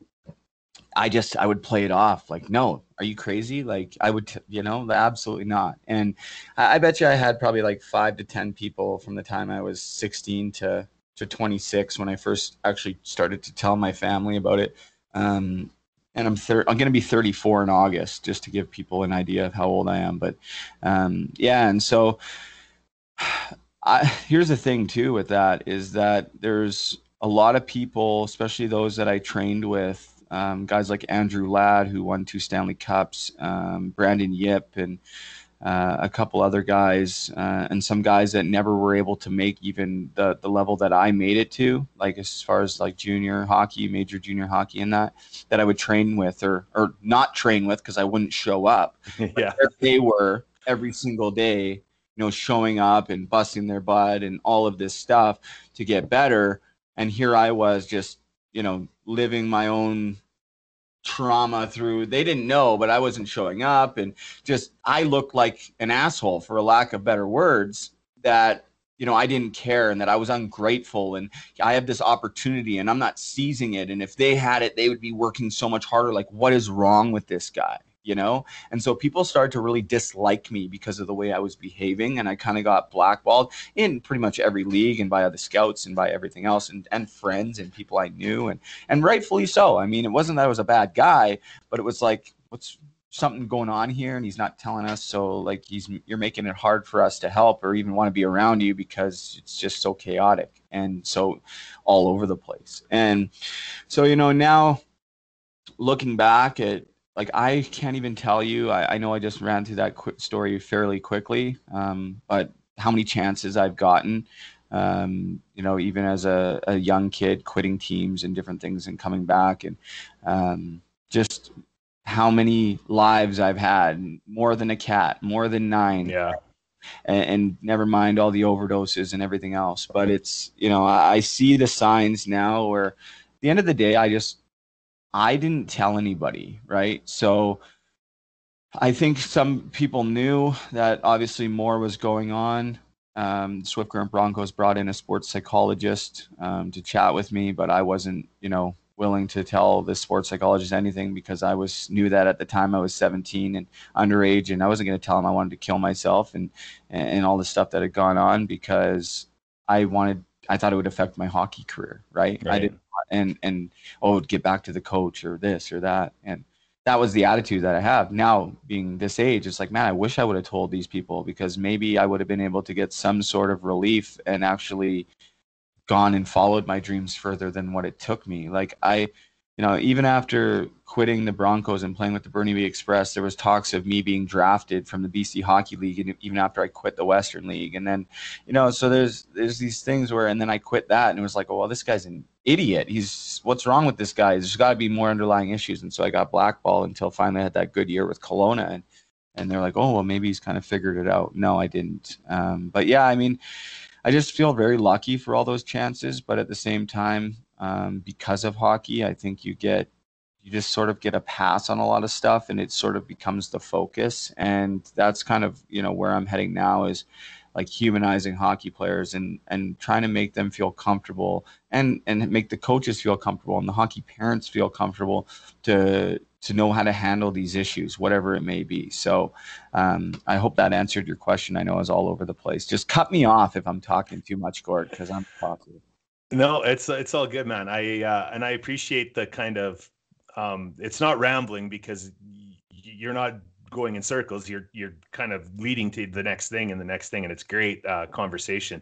I just I would play it off like, no, are you crazy? Like I would, t- you know, absolutely not. And I, I bet you I had probably like five to ten people from the time I was 16 to to 26 when I first actually started to tell my family about it. Um, and I'm thir- I'm going to be 34 in August, just to give people an idea of how old I am. But um, yeah, and so I, here's the thing too with that is that there's a lot of people, especially those that I trained with, um, guys like Andrew Ladd, who won two Stanley Cups, um, Brandon Yip, and uh, a couple other guys, uh, and some guys that never were able to make even the the level that I made it to, like as far as like junior hockey, major junior hockey, and that that I would train with or or not train with because I wouldn't show up. yeah, they were every single day, you know, showing up and busting their butt and all of this stuff to get better. And here I was just, you know, living my own trauma through they didn't know but i wasn't showing up. And just i looked like an asshole for a lack of better words that you know i didn't care and that i was ungrateful. And i have this opportunity and i'm not seizing it. And if they had it they would be working so much harder. Like what is wrong with this guy you know? And so people started to really dislike me because of the way I was behaving. And I kind of got blackballed in pretty much every league and by other scouts and by everything else and, and friends and people I knew. And, and rightfully so. I mean, it wasn't that I was a bad guy, but it was like, what's something going on here and he's not telling us so like he's you're making it hard for us to help or even want to be around you because it's just so chaotic and so all over the place and so you know now looking back at like I can't even tell you. I, I know I just ran through that quick story fairly quickly, um, but how many chances I've gotten, um, you know, even as a, a, young kid, quitting teams and different things and coming back, and um, just how many lives I've had, more than a cat, more than nine. Yeah. And, and never mind all the overdoses and everything else. But it's, you know, I, I see the signs now where at the end of the day, I just, I didn't tell anybody, right? So I think some people knew that obviously more was going on. Um, Swift Current Broncos brought in a sports psychologist um, to chat with me, but I wasn't, you know, willing to tell the sports psychologist anything because I was knew that at the time I was 17 and underage, and I wasn't going to tell him I wanted to kill myself and and all the stuff that had gone on because I wanted, I thought it would affect my hockey career, right? right. I didn't and and oh get back to the coach or this or that and that was the attitude that I have now being this age. It's like, man, I wish I would have told these people because maybe I would have been able to get some sort of relief and actually gone and followed my dreams further than what it took me. Like I, you know, even after quitting the Broncos and playing with the Burnaby Express, there was talks of me being drafted from the BC Hockey League, and even after I quit the Western League, and then, you know, so there's there's these things where, and then I quit that, and it was like, oh well, this guy's an idiot. He's what's wrong with this guy? There's got to be more underlying issues, and so I got blackballed until finally I had that good year with Kelowna, and and they're like, oh well, maybe he's kind of figured it out. No, I didn't. Um, but yeah, I mean, I just feel very lucky for all those chances, but at the same time, um, because of hockey. I think you get you just sort of get a pass on a lot of stuff, and it sort of becomes the focus. And that's kind of you know where I'm heading now is like humanizing hockey players and and trying to make them feel comfortable and and make the coaches feel comfortable and the hockey parents feel comfortable to to know how to handle these issues whatever it may be so um, i hope that answered your question i know i was all over the place just cut me off if i'm talking too much gord because i'm talking no, it's it's all good, man. I uh, and I appreciate the kind of um, it's not rambling because you're not going in circles. You're you're kind of leading to the next thing and the next thing, and it's great uh, conversation.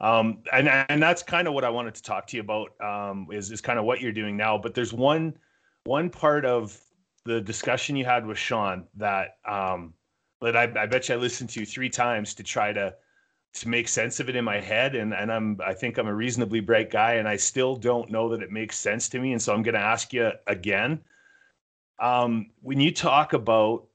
Um, and and that's kind of what I wanted to talk to you about um, is is kind of what you're doing now. But there's one one part of the discussion you had with Shaun that um, that I, I bet you I listened to three times to try to to make sense of it in my head and and I'm I think I'm a reasonably bright guy and I still don't know that it makes sense to me and so I'm going to ask you again. Um, when you talk about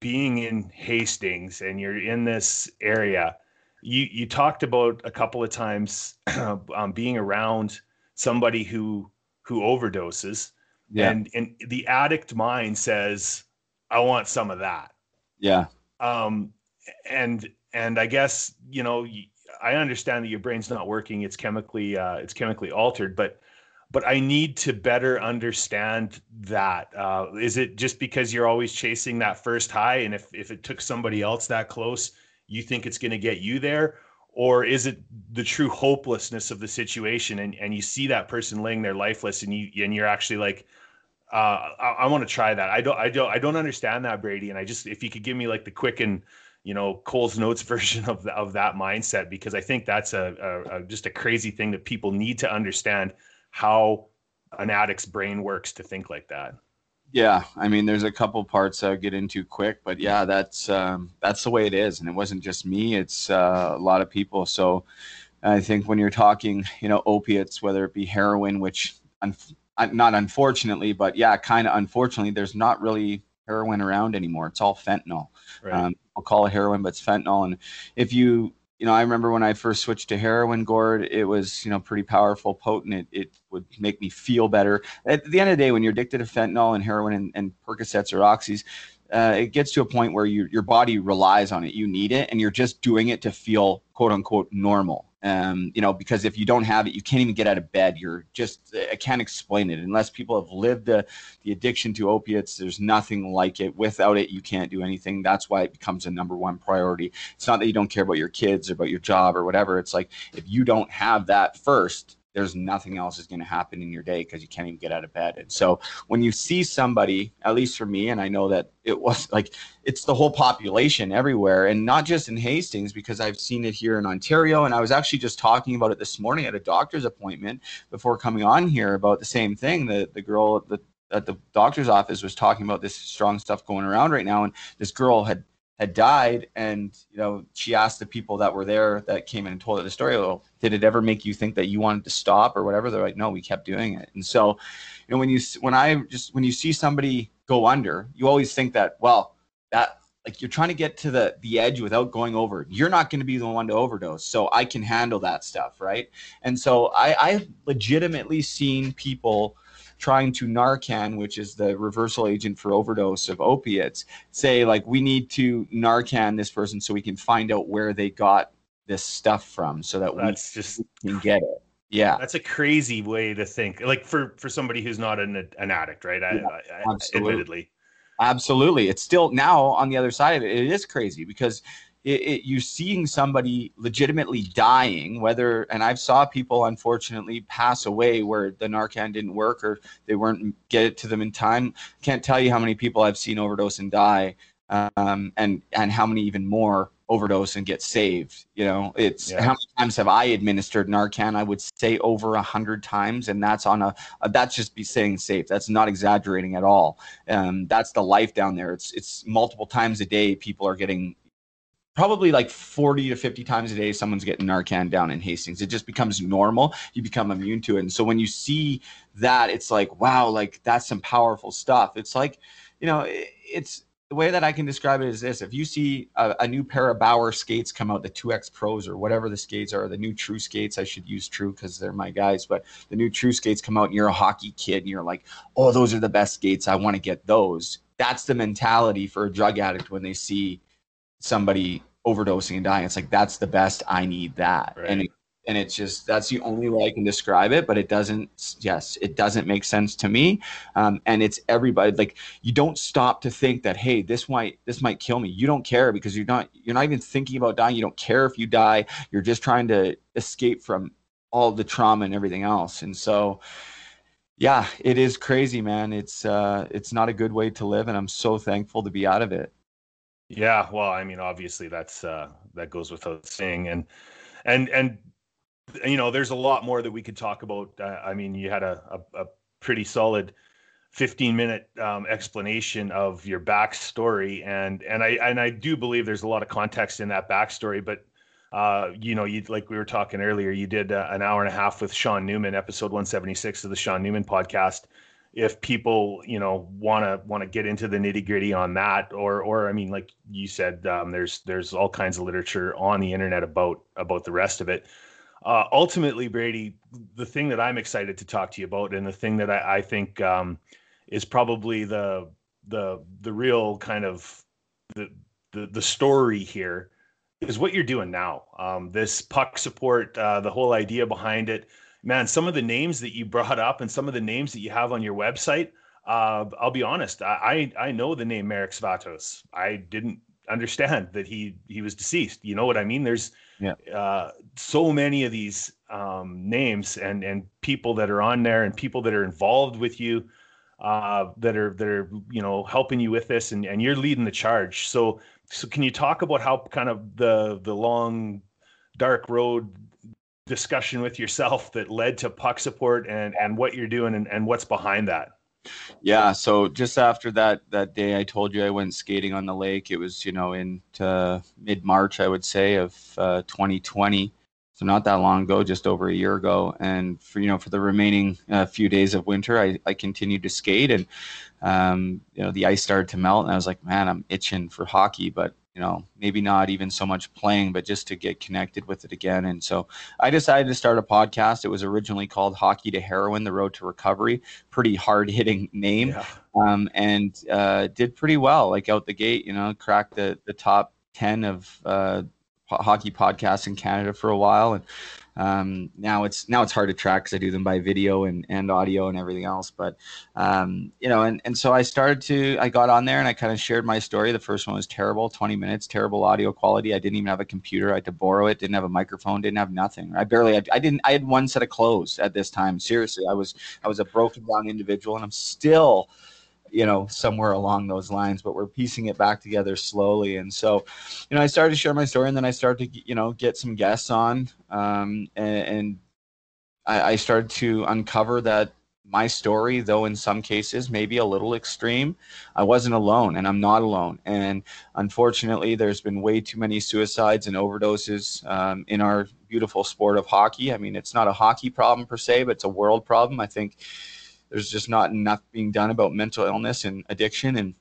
being in Hastings and you're in this area you you talked about a couple of times um, being around somebody who who overdoses. Yeah. and and the addict mind says I want some of that. Yeah. Um and and I guess you know I understand that your brain's not working; it's chemically uh, it's chemically altered, but but I need to better understand that. Uh, is it just because you're always chasing that first high, and if if it took somebody else that close, you think it's going to get you there? Or is it the true hopelessness of the situation, and, and you see that person laying there lifeless, and you and you're actually like, uh, I, I want to try that. I don't, I don't, I don't understand that, Brady. And I just, if you could give me like the quick and you know Cole's notes version of the, of that mindset because I think that's a, a, a, just a crazy thing that people need to understand how an addict's brain works to think like that. Yeah, I mean, there's a couple parts I'll get into quick, but yeah, that's um, that's the way it is, and it wasn't just me; it's uh, a lot of people. So, I think when you're talking, you know, opiates, whether it be heroin, which un- not unfortunately, but yeah, kind of unfortunately, there's not really heroin around anymore. It's all fentanyl. Right. Um, I'll call it heroin, but it's fentanyl. And if you you know, I remember when I first switched to heroin, Gord, it was, you know, pretty powerful, potent. It, it would make me feel better. At the end of the day, when you're addicted to fentanyl and heroin and, and Percocets or Oxys, uh, it gets to a point where you, your body relies on it. You need it, and you're just doing it to feel quote unquote normal. Um, you know, because if you don't have it, you can't even get out of bed. You're just, I can't explain it unless people have lived the, the addiction to opiates. There's nothing like it. Without it, you can't do anything. That's why it becomes a number one priority. It's not that you don't care about your kids or about your job or whatever. It's like if you don't have that first, there's nothing else is going to happen in your day because you can't even get out of bed. And so when you see somebody, at least for me, and I know that it was like it's the whole population everywhere, and not just in Hastings, because I've seen it here in Ontario. And I was actually just talking about it this morning at a doctor's appointment before coming on here about the same thing. The the girl at the at the doctor's office was talking about this strong stuff going around right now, and this girl had had died and you know she asked the people that were there that came in and told her the story did it ever make you think that you wanted to stop or whatever? They're like no we kept doing it. And so you know when you when i just when you see somebody go under you always think that well that like you're trying to get to the the edge without going over. You're not going to be the one to overdose so i can handle that stuff right? And so i i've legitimately seen people trying to Narcan, which is the reversal agent for overdose of opiates, say like we need to Narcan this person so we can find out where they got this stuff from, so that that's we just can get it. Yeah, that's a crazy way to think. Like for for somebody who's not an an addict, right? I, yeah, I, absolutely. admittedly, absolutely. It's still now on the other side of it. It is crazy because it, it, you're seeing somebody legitimately dying whether and i've saw people unfortunately pass away where the narcan didn't work or they weren't get it to them in time. Can't tell you how many people i've seen overdose and die um, and and how many even more overdose and get saved you know? It's yeah. how many times have i administered narcan? I would say over a hundred times and that's on a, a, that's just be saying safe. That's not exaggerating at all. Um, that's the life down there. It's it's multiple times a day people are getting probably like 40 to 50 times a day someone's getting narcan down in hastings. It just becomes normal. You become immune to it. And so when you see that it's like wow like that's some powerful stuff. It's like you know it's the way that i can describe it is this. If you see a, a new pair of bauer skates come out the 2x pros or whatever the skates are the new true skates i should use true because they're my guys but the new true skates come out and you're a hockey kid and you're like oh those are the best skates. I want to get those. That's the mentality for a drug addict when they see somebody overdosing and dying. It's like that's the best. I need that, right. and it, and it's just that's the only way I can describe it. But it doesn't. Yes, it doesn't make sense to me. Um, and it's everybody. Like you don't stop to think that hey, this might this might kill me. You don't care because you're not you're not even thinking about dying. You don't care if you die. You're just trying to escape from all the trauma and everything else. And so yeah, it is crazy, man. It's uh, it's not a good way to live, and I'm so thankful to be out of it. Yeah, well, I mean, obviously that's uh, that goes without saying, and and and you know, there's a lot more that we could talk about. Uh, I mean, you had a, a, a pretty solid 15 minute um, explanation of your backstory, and and I and I do believe there's a lot of context in that backstory, but. Uh, you know, you like we were talking earlier. You did uh, an hour and a half with Shaun Newman, episode 176 of the Shaun Newman podcast if people you know want to want to get into the nitty gritty on that or or i mean like you said um, there's there's all kinds of literature on the internet about about the rest of it. Uh, ultimately brady the thing that i'm excited to talk to you about and the thing that i, I think um, is probably the the the real kind of the the, the story here is what you're doing now. Um, this puck support uh, the whole idea behind it man, some of the names that you brought up and some of the names that you have on your website, uh, I'll be honest, I, I know the name Marek Svatos. I didn't understand that he he was deceased. You know what I mean? There's yeah. uh, so many of these um, names and and people that are on there and people that are involved with you uh, that are that are you know helping you with this and, and you're leading the charge. So so can you talk about how kind of the the long dark road discussion with yourself that led to puck support and and what you're doing and, and what's behind that Yeah, so just after that that day, I told you I went skating on the lake. It was you know in mid March, I would say, of uh, 2020. So not that long ago, just over a year ago. And for you know for the remaining uh, few days of winter, I, I continued to skate, and um, you know the ice started to melt, and I was like, man, I'm itching for hockey, but you know, maybe not even so much playing, but just to get connected with it again. And so I decided to start a podcast. It was originally called Hockey to Heroin, The Road to Recovery. Pretty hard hitting name. Yeah. Um, and uh, did pretty well, like out the gate, you know, cracked the, the top 10 of uh, hockey podcasts in Canada for a while. And um, now it's now it's hard to track because I do them by video and, and audio and everything else. But um, you know, and, and so I started to I got on there and I kind of shared my story. The first one was terrible, 20 minutes, terrible audio quality. I didn't even have a computer. I had to borrow it. Didn't have a microphone. Didn't have nothing. I barely had, I didn't I had one set of clothes at this time. Seriously, I was I was a broken down individual, and I'm still you know somewhere along those lines but we're piecing it back together slowly and so you know i started to share my story and then i started to you know get some guests on um, and, and I, I started to uncover that my story, though in some cases maybe a little extreme, I wasn't alone and I'm not alone. And unfortunately, there's been way too many suicides and overdoses um, in our beautiful sport of hockey. I mean, it's not a hockey problem per se, but it's a world problem. I think there's just not enough being done about mental illness and addiction and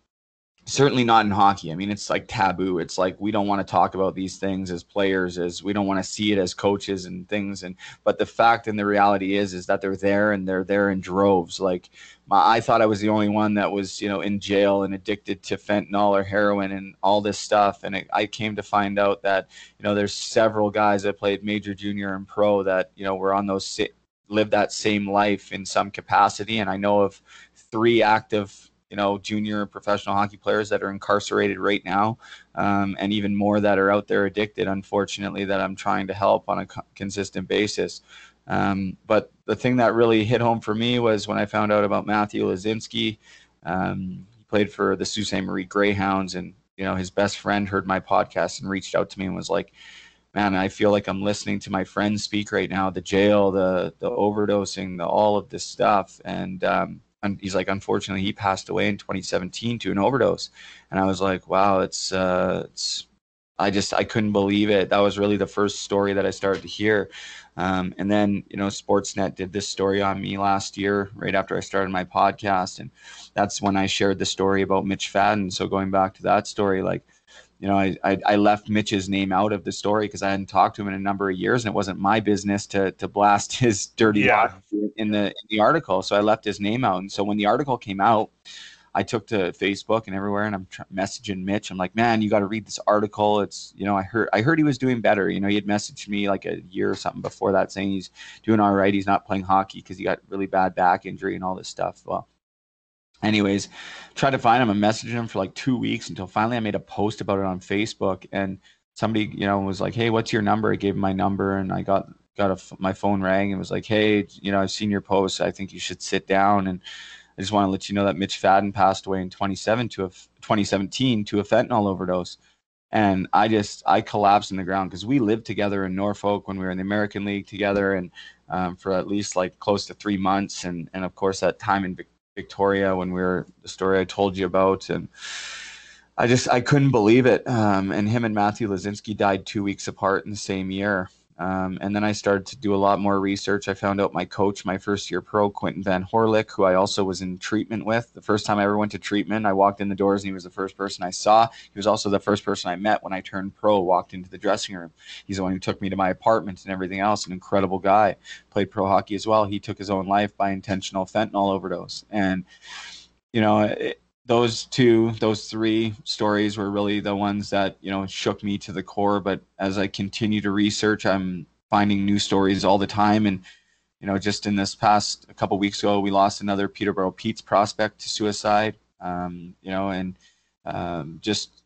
certainly not in hockey. I mean, it's like taboo. It's like we don't want to talk about these things as players, as we don't want to see it as coaches and things. And but the fact and the reality is, is that they're there and they're there in droves. Like my, I thought I was the only one that was, you know, in jail and addicted to fentanyl or heroin and all this stuff. And it, I came to find out that you know there's several guys that played major, junior, and pro that you know were on those live that same life in some capacity. And I know of three active, you know, junior professional hockey players that are incarcerated right now, um, and even more that are out there addicted, unfortunately, that I'm trying to help on a co- consistent basis. Um, but the thing that really hit home for me was when I found out about Matthew Lazinski. Um, he played for the Sault Ste. Marie Greyhounds, and you know his best friend heard my podcast and reached out to me and was like, man, I feel like I'm listening to my friends speak right now. The jail, the the overdosing, the all of this stuff, and um, and he's like, unfortunately, he passed away in 2017 to an overdose, and I was like, wow, it's uh, it's. I just I couldn't believe it. That was really the first story that I started to hear. Um, and then, you know, Sportsnet did this story on me last year, right after I started my podcast. And that's when I shared the story about Mitch Fadden. So going back to that story, like you know, I, I, I left Mitch's name out of the story because I hadn't talked to him in a number of years, and it wasn't my business to to blast his dirty yeah. in the in the article. So I left his name out. And so when the article came out, I took to Facebook and everywhere, and I'm tr- messaging Mitch. I'm like, man, you got to read this article. It's you know, I heard I heard he was doing better. You know, he had messaged me like a year or something before that, saying he's doing all right. He's not playing hockey because he got really bad back injury and all this stuff. Well, anyways, tried to find him and messaged him for like two weeks until finally I made a post about it on Facebook and somebody, you know, was like, Hey, what's your number? I gave him my number and I got, got a, my phone rang and was like, Hey, you know, I've seen your post. I think you should sit down. And I just want to let you know that Mitch Fadden passed away in 27 to a 2017 to a fentanyl overdose. And I just, I collapsed in the ground because we lived together in Norfolk when we were in the American League together and um, for at least like close to three months. And, and of course that time in Victoria when we were the story I told you about, and I just I couldn't believe it. Um, and him and Matthew Lazinski died two weeks apart in the same year. Um, and then I started to do a lot more research. I found out my coach, my first year pro, Quinton Van Horlick, who I also was in treatment with. The first time I ever went to treatment, I walked in the doors and he was the first person I saw. He was also the first person I met when I turned pro, walked into the dressing room. He's the one who took me to my apartment and everything else. An incredible guy. Played pro hockey as well. He took his own life by intentional fentanyl overdose. And, you know, it, those two those three stories were really the ones that you know shook me to the core. But as i continue to research i'm finding new stories all the time. And you know just in this past a couple weeks ago we lost another peterborough petes prospect to suicide. Um, you know and um, just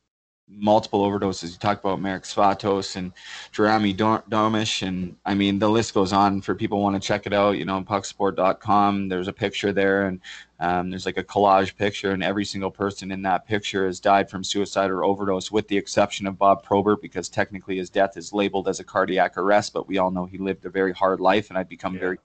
multiple overdoses. You talk about Marek Svatos and Jeremy Domish, and I mean the list goes on. For people want to check it out, you know, pucksupport.com. There's a picture there, and um, there's like a collage picture, and every single person in that picture has died from suicide or overdose, with the exception of Bob Probert, because technically his death is labeled as a cardiac arrest. But we all know he lived a very hard life, and I've become yeah. very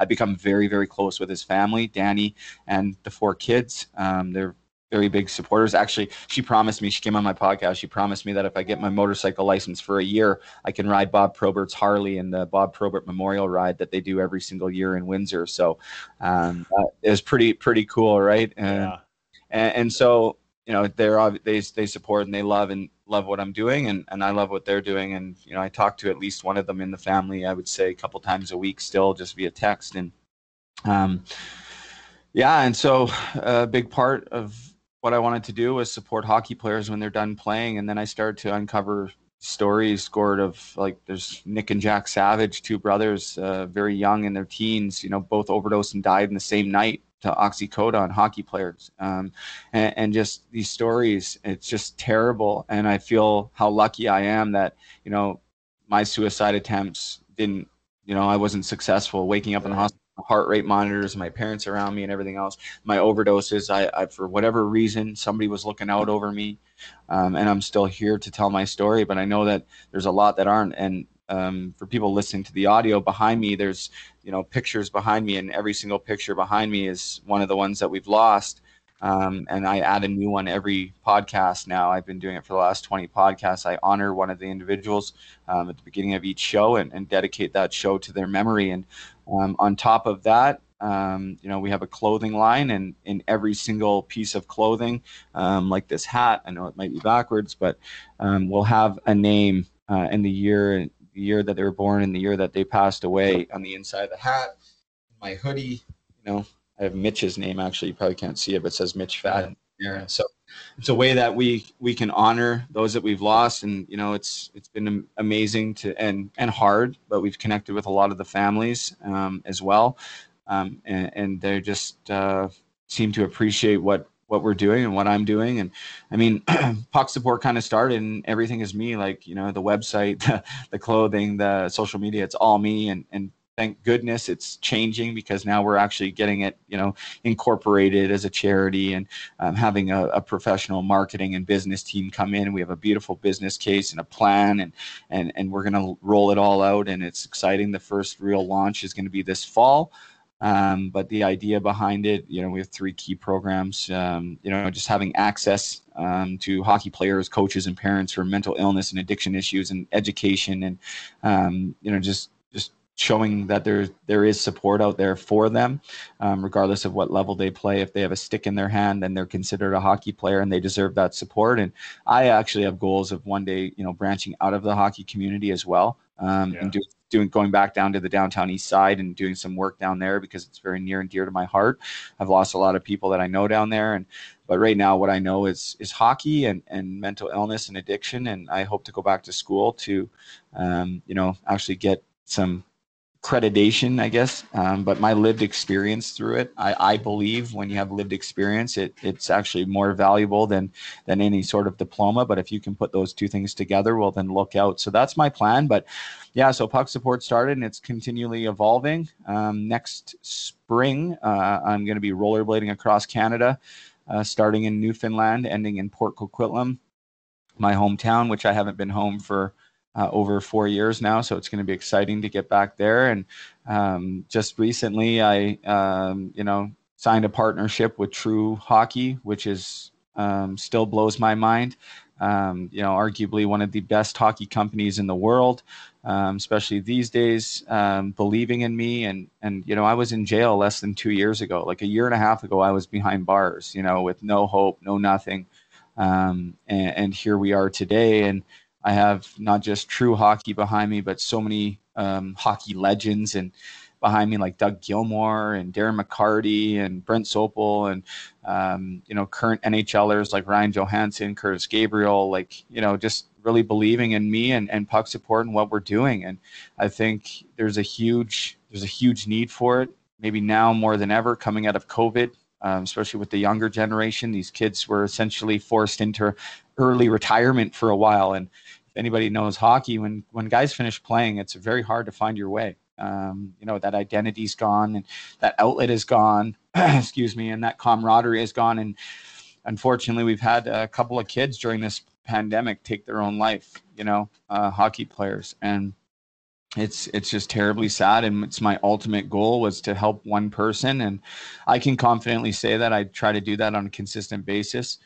I've become very, very close with his family, Dani, and the four kids. Um, they're very big supporters. Actually, she promised me, she came on my podcast, she promised me that if I get my motorcycle license for a year, I can ride Bob Probert's Harley in the Bob Probert Memorial Ride that they do every single year in Windsor. So um, it was pretty, pretty cool, right? And, yeah. and, and so, you know, they're, they, they support and they love and love what I'm doing and, and I love what they're doing. And, you know, I talk to at least one of them in the family, I would say a couple times a week still just via text. And, um, yeah. And so a big part of, what I wanted to do was support hockey players when they're done playing, and then I started to uncover stories scored of like there's Nick and Jack Savage, two brothers, uh, very young in their teens, you know, both overdosed and died in the same night to oxycodone hockey players. Um, and, and, just these stories it's just terrible and i feel how lucky i am that you know my suicide attempts didn't you know i wasn't successful waking up in the hospital heart rate monitors, my parents around me, and everything else. My overdoses, I, I for whatever reason, somebody was looking out over me, um, and I'm still here to tell my story. But I know that there's a lot that aren't. And um, for people listening to the audio behind me, there's you know pictures behind me, and every single picture behind me is one of the ones that we've lost. Um, and I add a new one every podcast now. I've been doing it for the last 20 podcasts. I honor one of the individuals um, at the beginning of each show and, and, dedicate that show to their memory. And um, on top of that, um, you know, we have a clothing line, and in every single piece of clothing, um, like this hat, I know it might be backwards, but um, we'll have a name uh, and the year, the year that they were born, and the year that they passed away on the inside of the hat. My hoodie, you know, I have Mitch's name actually. You probably can't see it, but it says Mitch Fat. Yeah. So it's a way that we we can honor those that we've lost, and you know, it's it's been amazing to and and hard, but we've connected with a lot of the families um, as well, um, and, and they just uh, seem to appreciate what what we're doing and what I'm doing. And I mean, Puck support kind of started and everything is me, like, you know, the website, the, the, clothing, the social media, it's all me. And, and thank goodness it's changing because now we're actually getting it you know incorporated as a charity and um, having a, a, professional marketing and business team come in we have a beautiful business case and a plan and and and we're going to roll it all out and it's exciting the first real launch is going to be this fall um, but the idea behind it, you know, we have three key programs. Um, you know, just having access um, to hockey players, coaches, and parents for mental illness and addiction issues, and education, and um, you know, just just showing that there there is support out there for them, um, regardless of what level they play. If they have a stick in their hand, then they're considered a hockey player, and they deserve that support. And I actually have goals of one day, you know, branching out of the hockey community as well, um, yeah. and do, doing going back down to the downtown east side and doing some work down there because it's very near and dear to my heart. I've lost a lot of people that I know down there, and but right now what I know is is hockey and, and mental illness and addiction, and I hope to go back to school to, um, you know, actually get some accreditation, I guess, um, but my lived experience through it, I, I, believe when you have lived experience, it, it's actually more valuable than than any sort of diploma. But if you can put those two things together, well, then look out. So that's my plan. But yeah, so puck support started and it's continually evolving. Um, next spring, uh, I'm going to be rollerblading across Canada, uh, starting in Newfoundland, ending in Port Coquitlam, my hometown, which I haven't been home for uh, over four years now. So it's going to be exciting to get back there. And um, just recently, I um, you know signed a partnership with True Hockey, which is um, still blows my mind. Um, you know, arguably one of the best hockey companies in the world, um, especially these days, um, believing in me. And, and, you know, I was in jail less than two years ago, like a year and a half ago, I was behind bars, you know, with no hope, no nothing. and, and here we are today. And, I have not just true hockey behind me, but so many um, hockey legends and behind me like Doug Gilmour and Darren McCarty and Brent Sopel and um, you know current NHLers like Ryan Johansen, Curtis Gabriel, like you know just really believing in me and, and puck support and what we're doing. And I think there's a huge there's a huge need for it. Maybe now more than ever coming out of COVID. Um, especially with the younger generation, these kids were essentially forced into early retirement for a while, and if anybody knows hockey, when when guys finish playing, it's very hard to find your way. Um, you know that identity's gone and that outlet is gone. excuse me, and that camaraderie is gone. And unfortunately, we've had a couple of kids during this pandemic take their own life. You know, uh, hockey players, and it's it's just terribly sad and it's my ultimate goal was to help one person and i can confidently say that i try to do that on a consistent basis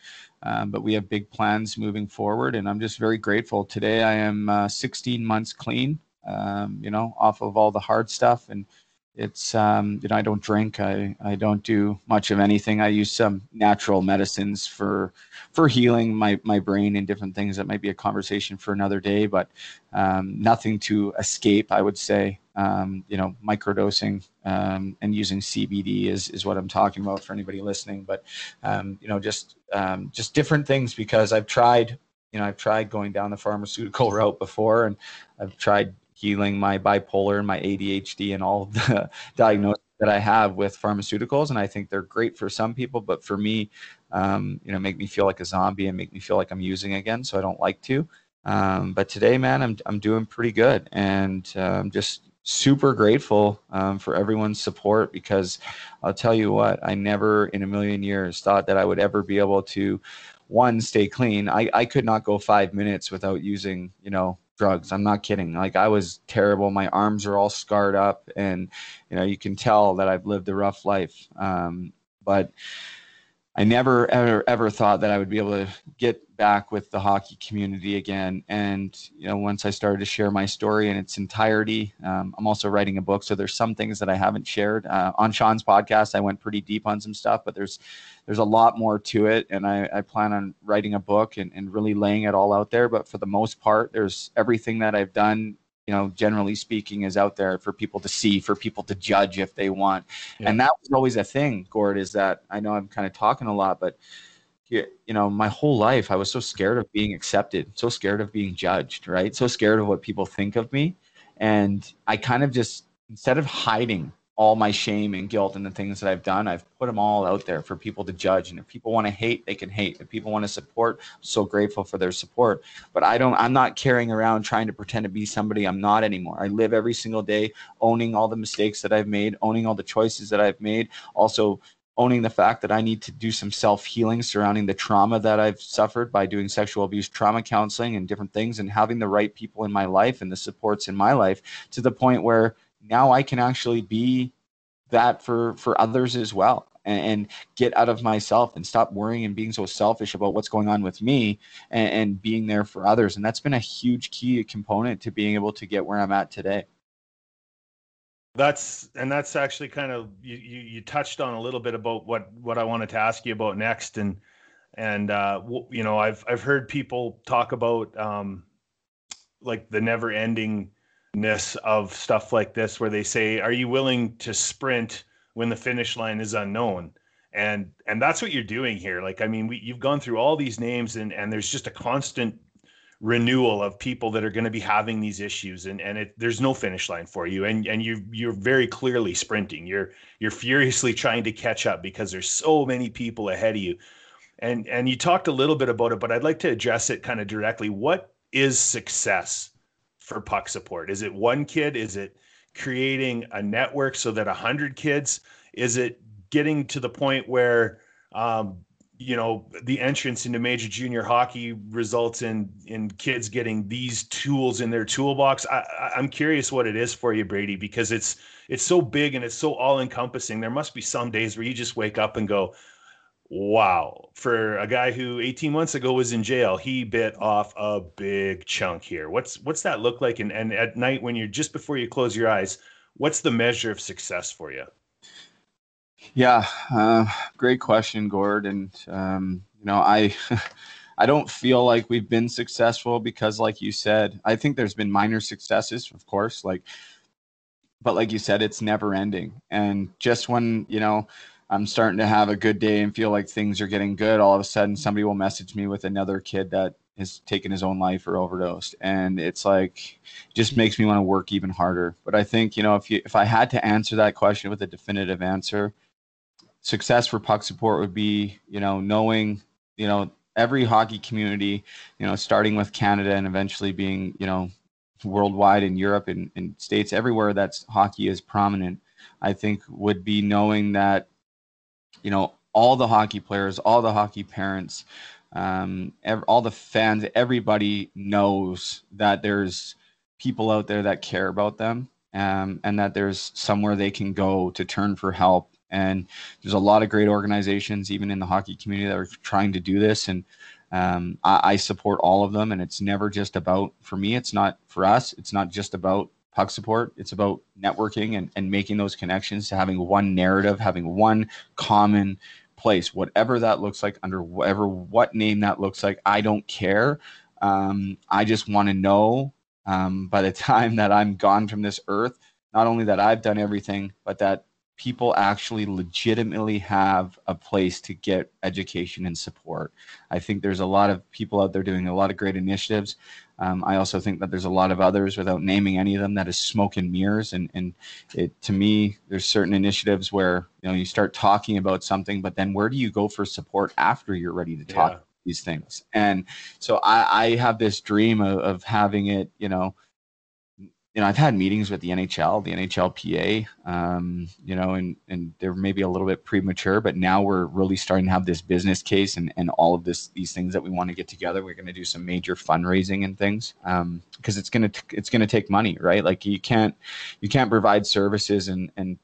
um, but we have big plans moving forward and i'm just very grateful. Today i am uh, 16 months clean um, you know off of all the hard stuff and it's um, you know i don't drink. I, I don't do much of anything. I use some natural medicines for for healing my, my brain and different things. That might be a conversation for another day but um, nothing to escape i would say um, you know microdosing um, and using cbd is, is what i'm talking about for anybody listening but um, you know just um, just different things because i've tried you know i've tried going down the pharmaceutical route before and i've tried healing my bipolar and my ADHD and all the diagnoses that I have with pharmaceuticals. And I think they're great for some people, but for me, um, you know, make me feel like a zombie and make me feel like I'm using again. So I don't like to. Um, but today, man, I'm, I'm doing pretty good. And um, just super grateful um, for everyone's support because I'll tell you what, I never in a million years thought that I would ever be able to one stay clean I, I could not go five minutes without using you know drugs. I'm not kidding. Like I was terrible. My arms are all scarred up, and you know you can tell that I've lived a rough life. Um, but I never ever ever thought that I would be able to get back with the hockey community again. And you know, once I started to share my story in its entirety, um, I'm also writing a book, so there's some things that I haven't shared uh, on Shaun's podcast. I went pretty deep on some stuff, but there's there's a lot more to it, and I, I plan on writing a book and, and really laying it all out there. But for the most part, there's everything that I've done you know, generally speaking, is out there for people to see, for people to judge if they want. Yeah. And that was always a thing, Gord, is that I know I'm kind of talking a lot, but you know, my whole life I was so scared of being accepted, so scared of being judged, right? So scared of what people think of me. And I kind of just, instead of hiding all my shame and guilt and the things that I've done, I've put them all out there for people to judge. And if people want to hate, they can hate. If people want to support, I'm so grateful for their support. But I don't, I'm not carrying around trying to pretend to be somebody I'm not anymore. I live every single day owning all the mistakes that I've made, owning all the choices that I've made, also owning the fact that I need to do some self healing surrounding the trauma that I've suffered by doing sexual abuse trauma counseling and different things and having the right people in my life and the supports in my life to the point where now I can actually be that for for others as well and, get out of myself and stop worrying and being so selfish about what's going on with me and, and being there for others. And that's been a huge key component to being able to get where i'm at today. That's and that's actually kind of you, you, you touched on a little bit about what what I wanted to ask you about next. And and uh, you know I've I've heard people talk about um, like the never ending ness of stuff like this where they say are you willing to sprint when the finish line is unknown? And and that's what you're doing here. Like i mean we, you've gone through all these names and and there's just a constant renewal of people that are going to be having these issues and and it, there's no finish line for you. And and you you're very clearly sprinting. You're you're furiously trying to catch up because there's so many people ahead of you. And and you talked a little bit about it but I'd like to address it kind of directly. What is success for puck support? Is it one kid? Is it creating a network so that a hundred kids? Is it getting to the point where um, you know the entrance into major junior hockey results in in kids getting these tools in their toolbox I, i'm curious what it is for you brady because it's it's so big and it's so all encompassing there must be some days where you just wake up and go wow, for a guy who 18 months ago was in jail, he bit off a big chunk here. What's what's that look like? And and at night when you're just before you close your eyes, what's the measure of success for you? Yeah, uh, great question, Gord. And um, you know, I I don't feel like we've been successful because, like you said, I think there's been minor successes, of course, like, but like you said, it's never ending. And just when you know I'm starting to have a good day and feel like things are getting good, all of a sudden somebody will message me with another kid that has taken his own life or overdosed, and it's like just makes me want to work even harder. But I think you know if you if I had to answer that question with a definitive answer, success for puck support would be you know knowing you know every hockey community, you know starting with Canada and eventually being you know worldwide in Europe and, and states everywhere that's hockey is prominent. I think would be knowing that you know, all the hockey players, all the hockey parents, um, all the fans, everybody knows that there's people out there that care about them um, and that there's somewhere they can go to turn for help. And there's a lot of great organizations, even in the hockey community, that are trying to do this. And um, I, I, support all of them. And it's never just about, for me, it's not for us, it's not just about puck support. It's about networking and, and making those connections to having one narrative, having one common place, whatever that looks like, under whatever what name that looks like. I don't care. Um, I just want to know um, by the time that I'm gone from this earth, not only that I've done everything, but that people actually legitimately have a place to get education and support. I think there's a lot of people out there doing a lot of great initiatives. Um, I also think that there's a lot of others, without naming any of them, that is smoke and mirrors. And and it to me, there's certain initiatives where you know you start talking about something, but then where do you go for support after you're ready to talk? Yeah these things. And so I, I have this dream of, of having it, you know, you know, I've had meetings with the NHL, the NHLPA, um, you know, and, and they're maybe a little bit premature, but now we're really starting to have this business case and, and all of this, these things that we want to get together. We're going to do some major fundraising and things. Um, cause it's going to, it's to take money, right? Like you can't, you can't provide services and, and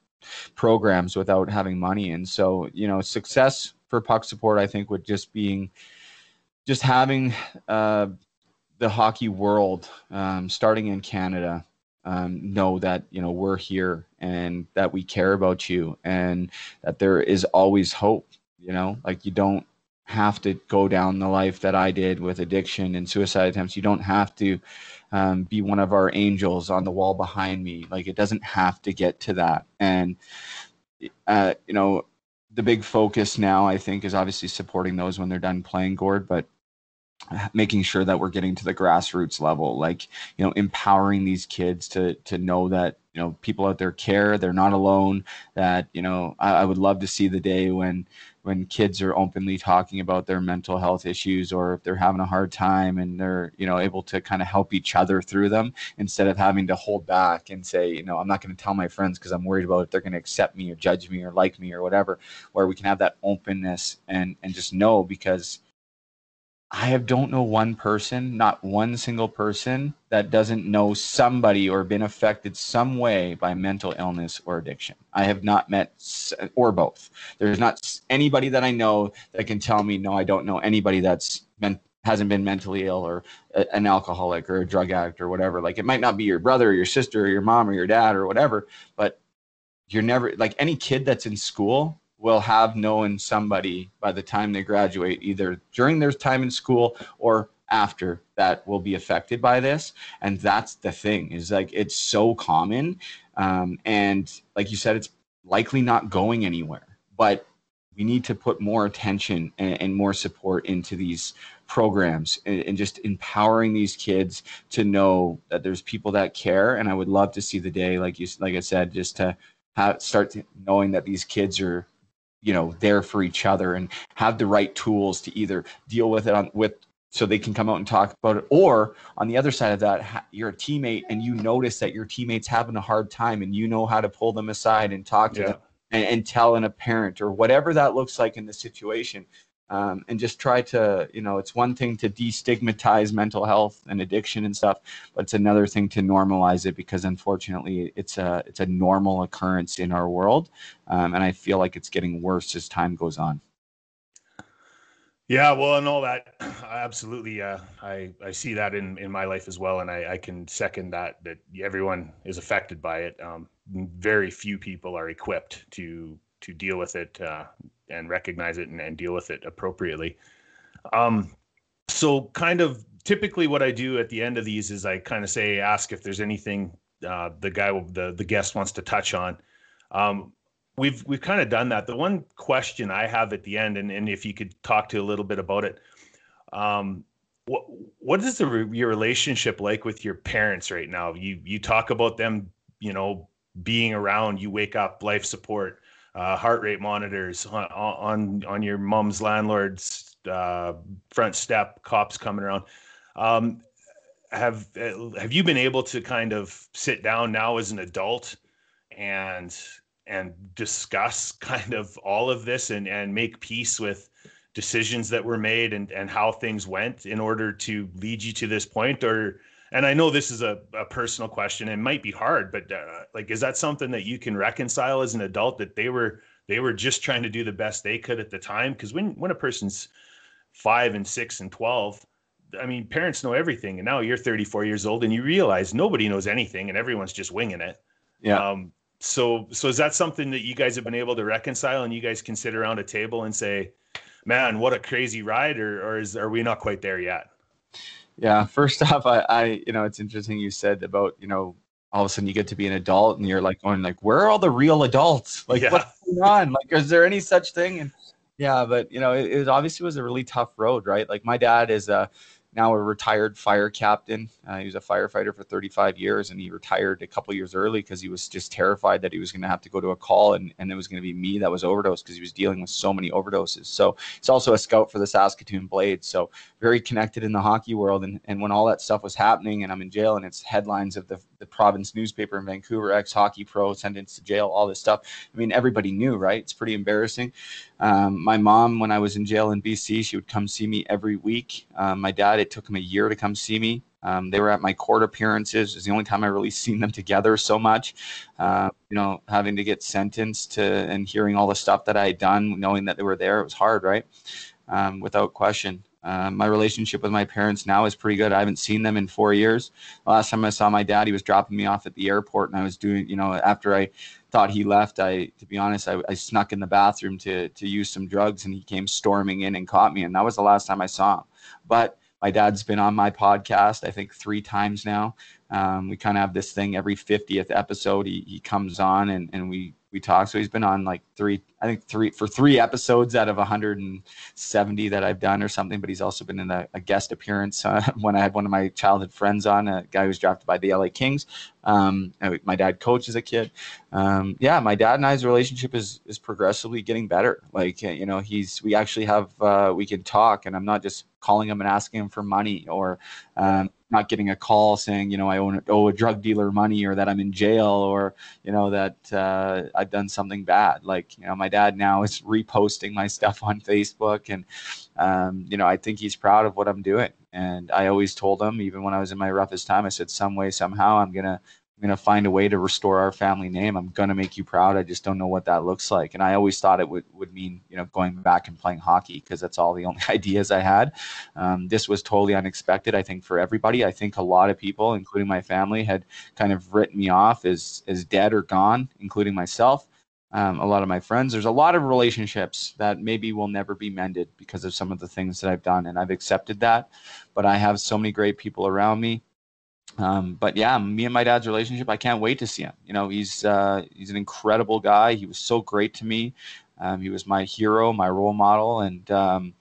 programs without having money. And so, you know, success for puck support, I think would just being, just having uh, the hockey world, um, starting in Canada, um, know that you know we're here and that we care about you and that there is always hope. You know, like you don't have to go down the life that I did with addiction and suicide attempts. You don't have to um, be one of our angels on the wall behind me. Like it doesn't have to get to that. And uh, you know, the big focus now, I think, is obviously supporting those when they're done playing Gord, but making sure that we're getting to the grassroots level like you know empowering these kids to to know that you know people out there care they're not alone that you know I, I, would love to see the day when when kids are openly talking about their mental health issues or if they're having a hard time and they're you know able to kind of help each other through them instead of having to hold back and say you know i'm not going to tell my friends because i'm worried about if they're going to accept me or judge me or like me or whatever where we can have that openness and and just know because I don't know one person, not one single person that doesn't know somebody or been affected some way by mental illness or addiction. I have not met or both. There's not anybody that I know that can tell me no, I don't know anybody that's been hasn't been mentally ill or a, an alcoholic or a drug addict or whatever. Like it might not be your brother or your sister or your mom or your dad or whatever, but you're never like any kid that's in school will have known somebody by the time they graduate, either during their time in school or after that will be affected by this. And that's the thing is like it's so common. Um, and like you said, it's likely not going anywhere. But we need to put more attention and, and more support into these programs and, and, just empowering these kids to know that there's people that care. And I would love to see the day, like you, like I said, just to have, start to knowing that these kids are you know there for each other and have the right tools to either deal with it on with so they can come out and talk about it or on the other side of that you're a teammate and you notice that your teammates having a hard time and you know how to pull them aside and talk to yeah. them and, and tell an a parent or whatever that looks like in the situation um, and just try to you know it's one thing to destigmatize mental health and addiction and stuff but it's another thing to normalize it because unfortunately it's a it's a normal occurrence in our world um, and i feel like it's getting worse as time goes on yeah, well, and all that, absolutely. Uh, I I see that in in my life as well, and I, I can second that. That everyone is affected by it. Um, very few people are equipped to to deal with it uh, and recognize it and, and, deal with it appropriately. Um, so, kind of typically, what I do at the end of these is I kind of say, ask if there's anything uh, the guy, the the guest wants to touch on. Um, we've we've kind of done that. The one question I have at the end, and, and if you could talk to a little bit about it, um, what what is the your relationship like with your parents right now? You you talk about them, you know, being around. You wake up, life support uh, heart rate monitors on on, on your mom's landlord's uh, front step, cops coming around. Um, have have you been able to kind of sit down now as an adult and and discuss kind of all of this and and make peace with decisions that were made and and how things went in order to lead you to this point or and I know this is a, a personal question. It might be hard, but uh, like, is that something that you can reconcile as an adult that they were they were just trying to do the best they could at the time? Because when when a person's five and six and twelve, I mean, parents know everything, and now you're 34 years old, and you realize nobody knows anything, and everyone's just winging it. Yeah. Um, so so is that something that you guys have been able to reconcile, and you guys can sit around a table and say, "Man, what a crazy ride," or or is are we not quite there yet? Yeah, first off, I, I, you know, it's interesting you said about, you know, all of a sudden you get to be an adult and you're like going like, where are all the real adults? Like, Yeah. what's going on? Like, is there any such thing? And yeah, but you know, it, it obviously was a really tough road, right? Like, my dad is a now a retired fire captain. Uh, he was a firefighter for 35 years, and he retired a couple years early because he was just terrified that he was going to have to go to a call and, and it was going to be me that was overdosed because he was dealing with so many overdoses. So he's also a scout for the Saskatoon Blades. So very connected in the hockey world. And, and when all that stuff was happening and I'm in jail and it's headlines of the, the province newspaper in Vancouver, ex hockey pro sentenced to jail, all this stuff. I mean, everybody knew, right? It's pretty embarrassing. Um, my mom, when I was in jail in BC, she would come see me every week. Um, my dad, it took him a year to come see me. Um, they were at my court appearances. It was the only time I really seen them together so much. Uh, you know, having to get sentenced to and hearing all the stuff that I had done, knowing that they were there, it was hard, right? Um, without question. Um, my relationship with my parents now is pretty good. I haven't seen them in four years. The last time I saw my dad, he was dropping me off at the airport, and I was doing, you know, after I thought he left, I, to be honest, I, I snuck in the bathroom to to use some drugs, and he came storming in and caught me, and that was the last time I saw him. But my dad's been on my podcast, I think, three times now. Um, we kind of have this thing every 50th episode. He, he comes on and, and we we talk. So he's been on like three, I think three for three episodes out of 170 that I've done or something. But he's also been in a, a guest appearance uh, when I had one of my childhood friends on, a guy who was drafted by the LA Kings. Um, my dad coached as a kid. Um, yeah, my dad and I's relationship is is progressively getting better. Like you know, he's we actually have uh, we can talk, and I'm not just calling him and asking him for money or um, not getting a call saying, you know, I owe, owe a drug dealer money or that I'm in jail or, you know, that uh, I've done something bad. Like, you know, my dad now is reposting my stuff on Facebook and, um, you know, I think he's proud of what I'm doing. And I always told him, even when I was in my roughest time, I said, some way, somehow, I'm going to I'm going to find a way to restore our family name. I'm going to make you proud. I just don't know what that looks like. And I always thought it would, would mean, you know, going back and playing hockey because that's all the only ideas I had. Um, this was totally unexpected, I think, for everybody. I think a lot of people, including my family, had kind of written me off as, as dead or gone, including myself. Um, a lot of my friends, there's a lot of relationships that maybe will never be mended because of some of the things that I've done. And I've accepted that. But I have so many great people around me um, but yeah, me and my dad's relationship, I can't wait to see him. You know, he's uh, he's an incredible guy. He was so great to me. Um, he was my hero, my role model, and um,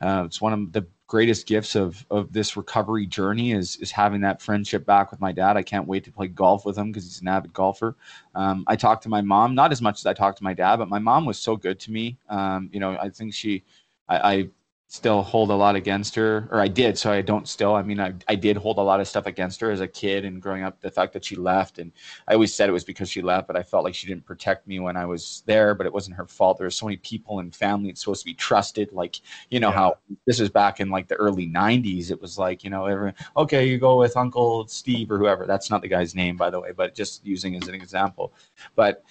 uh, it's one of the greatest gifts of of this recovery journey is is having that friendship back with my dad. I can't wait to play golf with him because he's an avid golfer. Um, I talked to my mom, not as much as I talked to my dad, but my mom was so good to me. Um, you know, I think she, I, I still hold a lot against her or i did so i don't still i mean I, I did hold a lot of stuff against her as a kid and growing up the fact that she left and i always said it was because she left but i felt like she didn't protect me when i was there but it wasn't her fault there were so many people and family it's supposed to be trusted like you know Yeah. how this is back in like the early 90s it was like you know everyone okay you go with uncle steve or whoever that's not the guy's name by the way but just using as an example but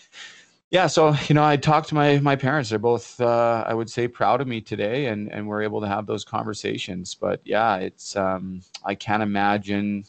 yeah so you know i talked to my my parents. They're both uh, i would say proud of me today and and we're able to have those conversations. But yeah it's um i can't imagine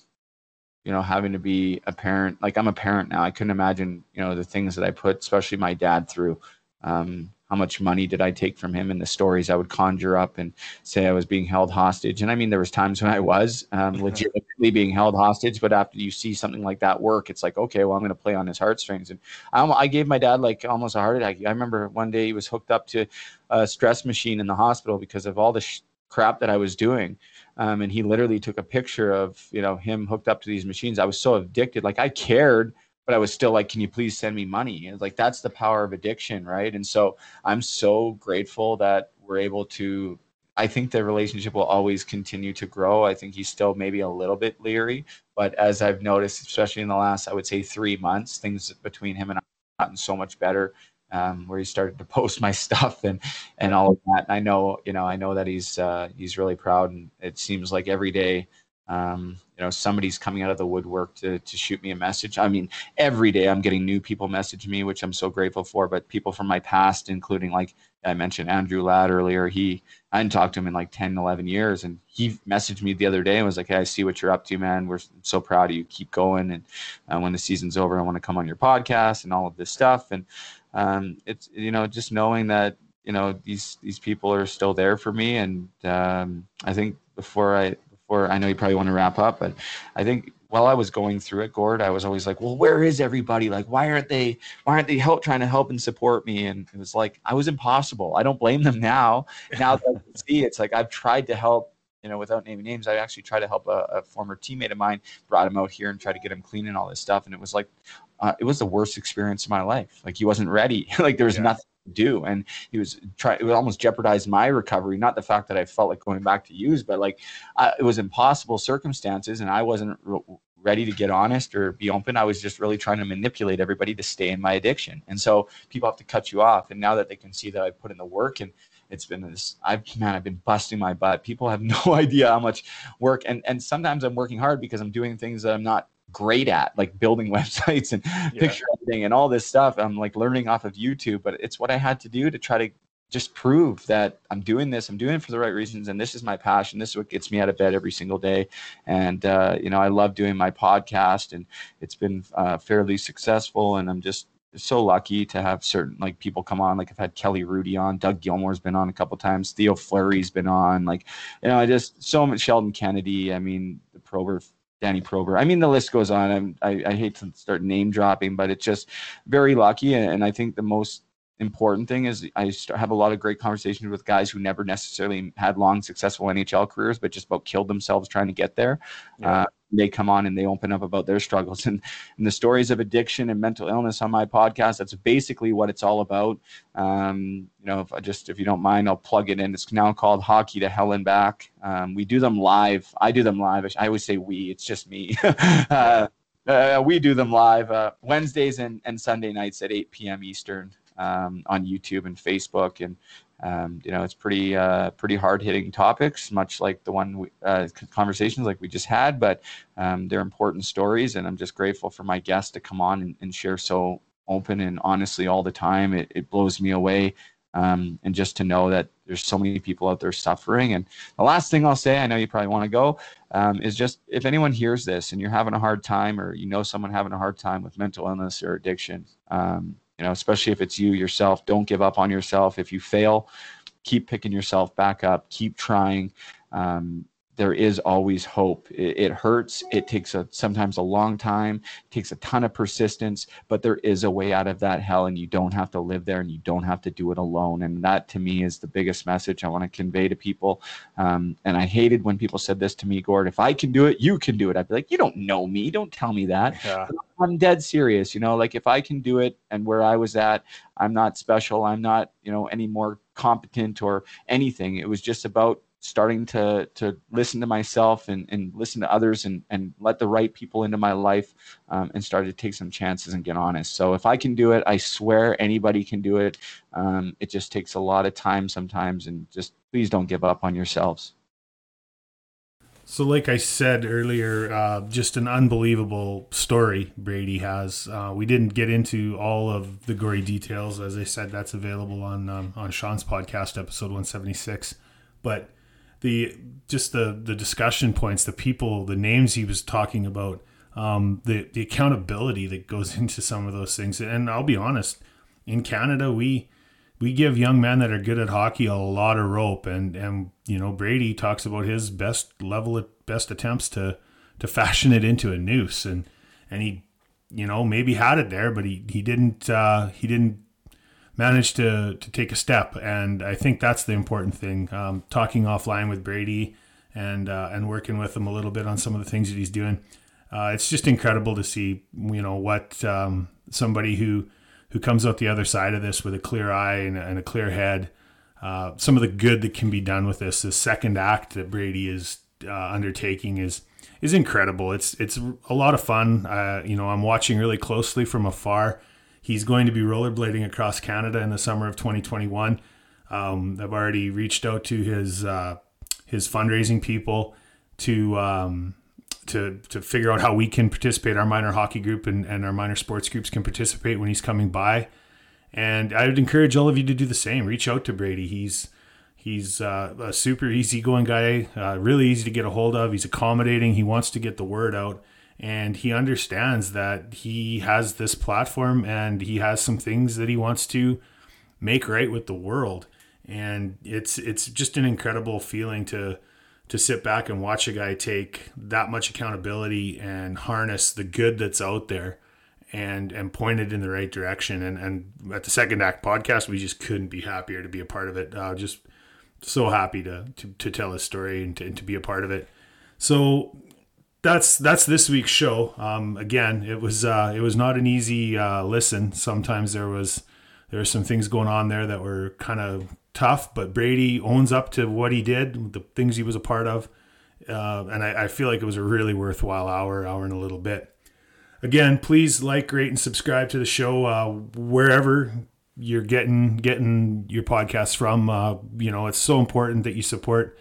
you know having to be a parent. Like i'm a parent now. I couldn't imagine you know the things that i put especially my dad through. Um how much money did i take from him and the stories i would conjure up and say i was being held hostage. And i mean there was times when i was um, legitimately being held hostage but after you see something like that work it's like okay well i'm going to play on his heartstrings. And I, I gave my dad like almost a heart attack. I remember one day he was hooked up to a stress machine in the hospital because of all the sh- crap that i was doing. Um, and he literally took a picture of you know him hooked up to these machines. I was so addicted. Like i cared but i was still like can you please send me money? And like that's the power of addiction right? And so i'm so grateful that we're able to i think the relationship will always continue to grow. I think he's still maybe a little bit leery but as i've noticed especially in the last i would say three months things between him and i have gotten so much better um, where he started to post my stuff and and all of that. And I know, you know, I know that he's uh, he's really proud, and it seems like every day um, you know somebody's coming out of the woodwork to, to shoot me a message. I mean every day i'm getting new people message me which i'm so grateful for but people from my past including like i mentioned andrew ladd earlier he i hadn't talked to him in like 10 11 years and he messaged me the other day and was like hey i see what you're up to man. We're so proud of you. Keep going and uh, when the season's over i want to come on your podcast and all of this stuff and um, it's you know just knowing that you know these these people are still there for me and um, i think before i or I know you probably want to wrap up, but I think while I was going through it, Gord, I was always like, well, where is everybody? Like, why aren't they, why aren't they help trying to help and support me? And it was like, I was impossible. I don't blame them now. Now that I see, it's like, I've tried to help, you know, without naming names, I actually tried to help a, a, former teammate of mine, brought him out here and tried to get him clean and all this stuff. And it was like, uh, it was the worst experience of my life. Like he wasn't ready. like there was yeah. nothing do. And he was trying, it would almost jeopardize my recovery. Not the fact that I felt like going back to use, but like I, it was impossible circumstances and I wasn't re- ready to get honest or be open. I was just really trying to manipulate everybody to stay in my addiction. And so people have to cut you off. And now that they can see that I put in the work and it's been this I've man, I've been busting my butt. People have no idea how much work and and sometimes I'm working hard because I'm doing things that I'm not great at, like building websites and yeah. picture editing and all this stuff. I'm like learning off of YouTube, but it's what I had to do to try to just prove that I'm doing this. I'm doing it for the right reasons, and this is my passion. This is what gets me out of bed every single day. And uh, you know, I love doing my podcast, and it's been uh, fairly successful. And I'm just so lucky to have certain like people come on. Like I've had Kelly Hrudey on, Doug Gilmour's been on a couple times, Theo Fleury's been on. Like you know, I just so much Sheldon Kennedy. I mean, the Probert Dani Probert. I mean, the list goes on. I'm, I hate to start name dropping, but it's just very lucky. And I think the most important thing is I have a lot of great conversations with guys who never necessarily had long, successful NHL careers, but just about killed themselves trying to get there. Yeah. Uh, they come on and they open up about their struggles and, and the stories of addiction and mental illness on my podcast. That's basically what it's all about. Um, you know, if I just if you don't mind, I'll plug it in. It's now called Hockey to Hell and Back. Um, we do them live. I do them live. I always say we. It's just me. uh, uh, we do them live uh, Wednesdays and, and Sunday nights at 8 p.m. Eastern um, on YouTube and Facebook. And um, you know, it's pretty uh, pretty hard hitting topics, much like the one we, uh, conversations like we just had. But um, they're important stories, and I'm just grateful for my guests to come on and, and share so open and honestly all the time. It, it blows me away. Um, and just to know that there's so many people out there suffering. And the last thing I'll say, I know you probably want to go, um, is just if anyone hears this and you're having a hard time, or you know someone having a hard time with mental illness or addiction, um, you know, especially if it's you yourself. Don't give up on yourself. If you fail, keep picking yourself back up, keep trying. Um, there is always hope. It, it, hurts. It takes a sometimes a long time. It takes a ton of persistence, but there is a way out of that hell, and you don't have to live there, and you don't have to do it alone. And that, to me, is the biggest message I want to convey to people. Um, and I hated when people said this to me, Gord. If I can do it, you can do it. I'd be like, you don't know me. Don't tell me that. Yeah. I'm dead serious. You know, like if I can do it, and where I was at, I'm not special. I'm not, you know, any more competent or anything. It was just about starting to to listen to myself and, and listen to others and, and let the right people into my life um, and started to take some chances and get honest. So if i can do it i swear anybody can do it. Um, it just takes a lot of time sometimes and just please don't give up on yourselves. So like i said earlier uh, just an unbelievable story brady has. Uh, we didn't get into all of the gory details. As i said that's available on um, on Shaun's podcast episode 176 but the just the the discussion points, the people, the names he was talking about, um, the the accountability that goes into some of those things. And I'll be honest, in Canada, we we give young men that are good at hockey a lot of rope, and and you know Brady talks about his best level at best attempts to to fashion it into a noose, and and he you know maybe had it there, but he he didn't uh, he didn't managed to to take a step, and I think that's the important thing. Um, talking offline with Brady and uh, and working with him a little bit on some of the things that he's doing. Uh, it's just incredible to see, you know, what um, somebody who who comes out the other side of this with a clear eye and, and a clear head. Uh, some of the good that can be done with this. The second act that Brady is uh, undertaking is is incredible. It's it's a lot of fun. Uh, you know, I'm watching really closely from afar. He's going to be rollerblading across Canada in the summer of 2021. Um, I've already reached out to his uh, his fundraising people to um, to to figure out how we can participate. Our minor hockey group and, and our minor sports groups can participate when he's coming by. And I would encourage all of you to do the same. Reach out to Brady. He's he's uh, a super easygoing guy, uh, really easy to get a hold of. He's accommodating. He wants to get the word out, and he understands that he has this platform and he has some things that he wants to make right with the world. And it's it's just an incredible feeling to to sit back and watch a guy take that much accountability and harness the good that's out there and and point it in the right direction. And and at the second act podcast we just couldn't be happier to be a part of it. Uh, just so happy to, to to tell his story and to, and to be a part of it. So that's that's this week's show um, again it was uh, it was not an easy uh, listen sometimes there was there were some things going on there that were kind of tough, but Brady owns up to what he did, the things he was a part of. Uh, and I, I, feel like it was a really worthwhile hour, hour and a little bit. Again, please like, rate, and subscribe to the show uh, wherever you're getting getting your podcasts from. Uh, you know, it's so important that you support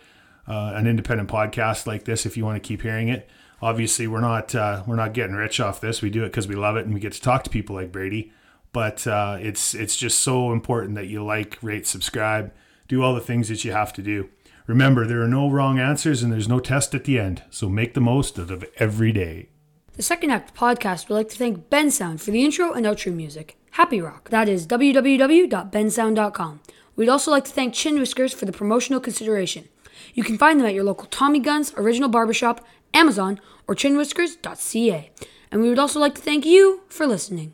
uh, an independent podcast like this if you want to keep hearing it. Obviously, we're not uh, we're not getting rich off this. We do it because we love it and we get to talk to people like Brady but uh, it's it's just so important that you like, rate, subscribe, do all the things that you have to do. Remember, there are no wrong answers and there's no test at the end, so make the most of every day. The Second Act podcast would like to thank Bensound for the intro and outro music. Happy Rock. That is www.bensound.com. We'd also like to thank Chin Whiskers for the promotional consideration. You can find them at your local Tommy Guns, Original Barbershop, Amazon, or chinwhiskers.ca. And we would also like to thank you for listening.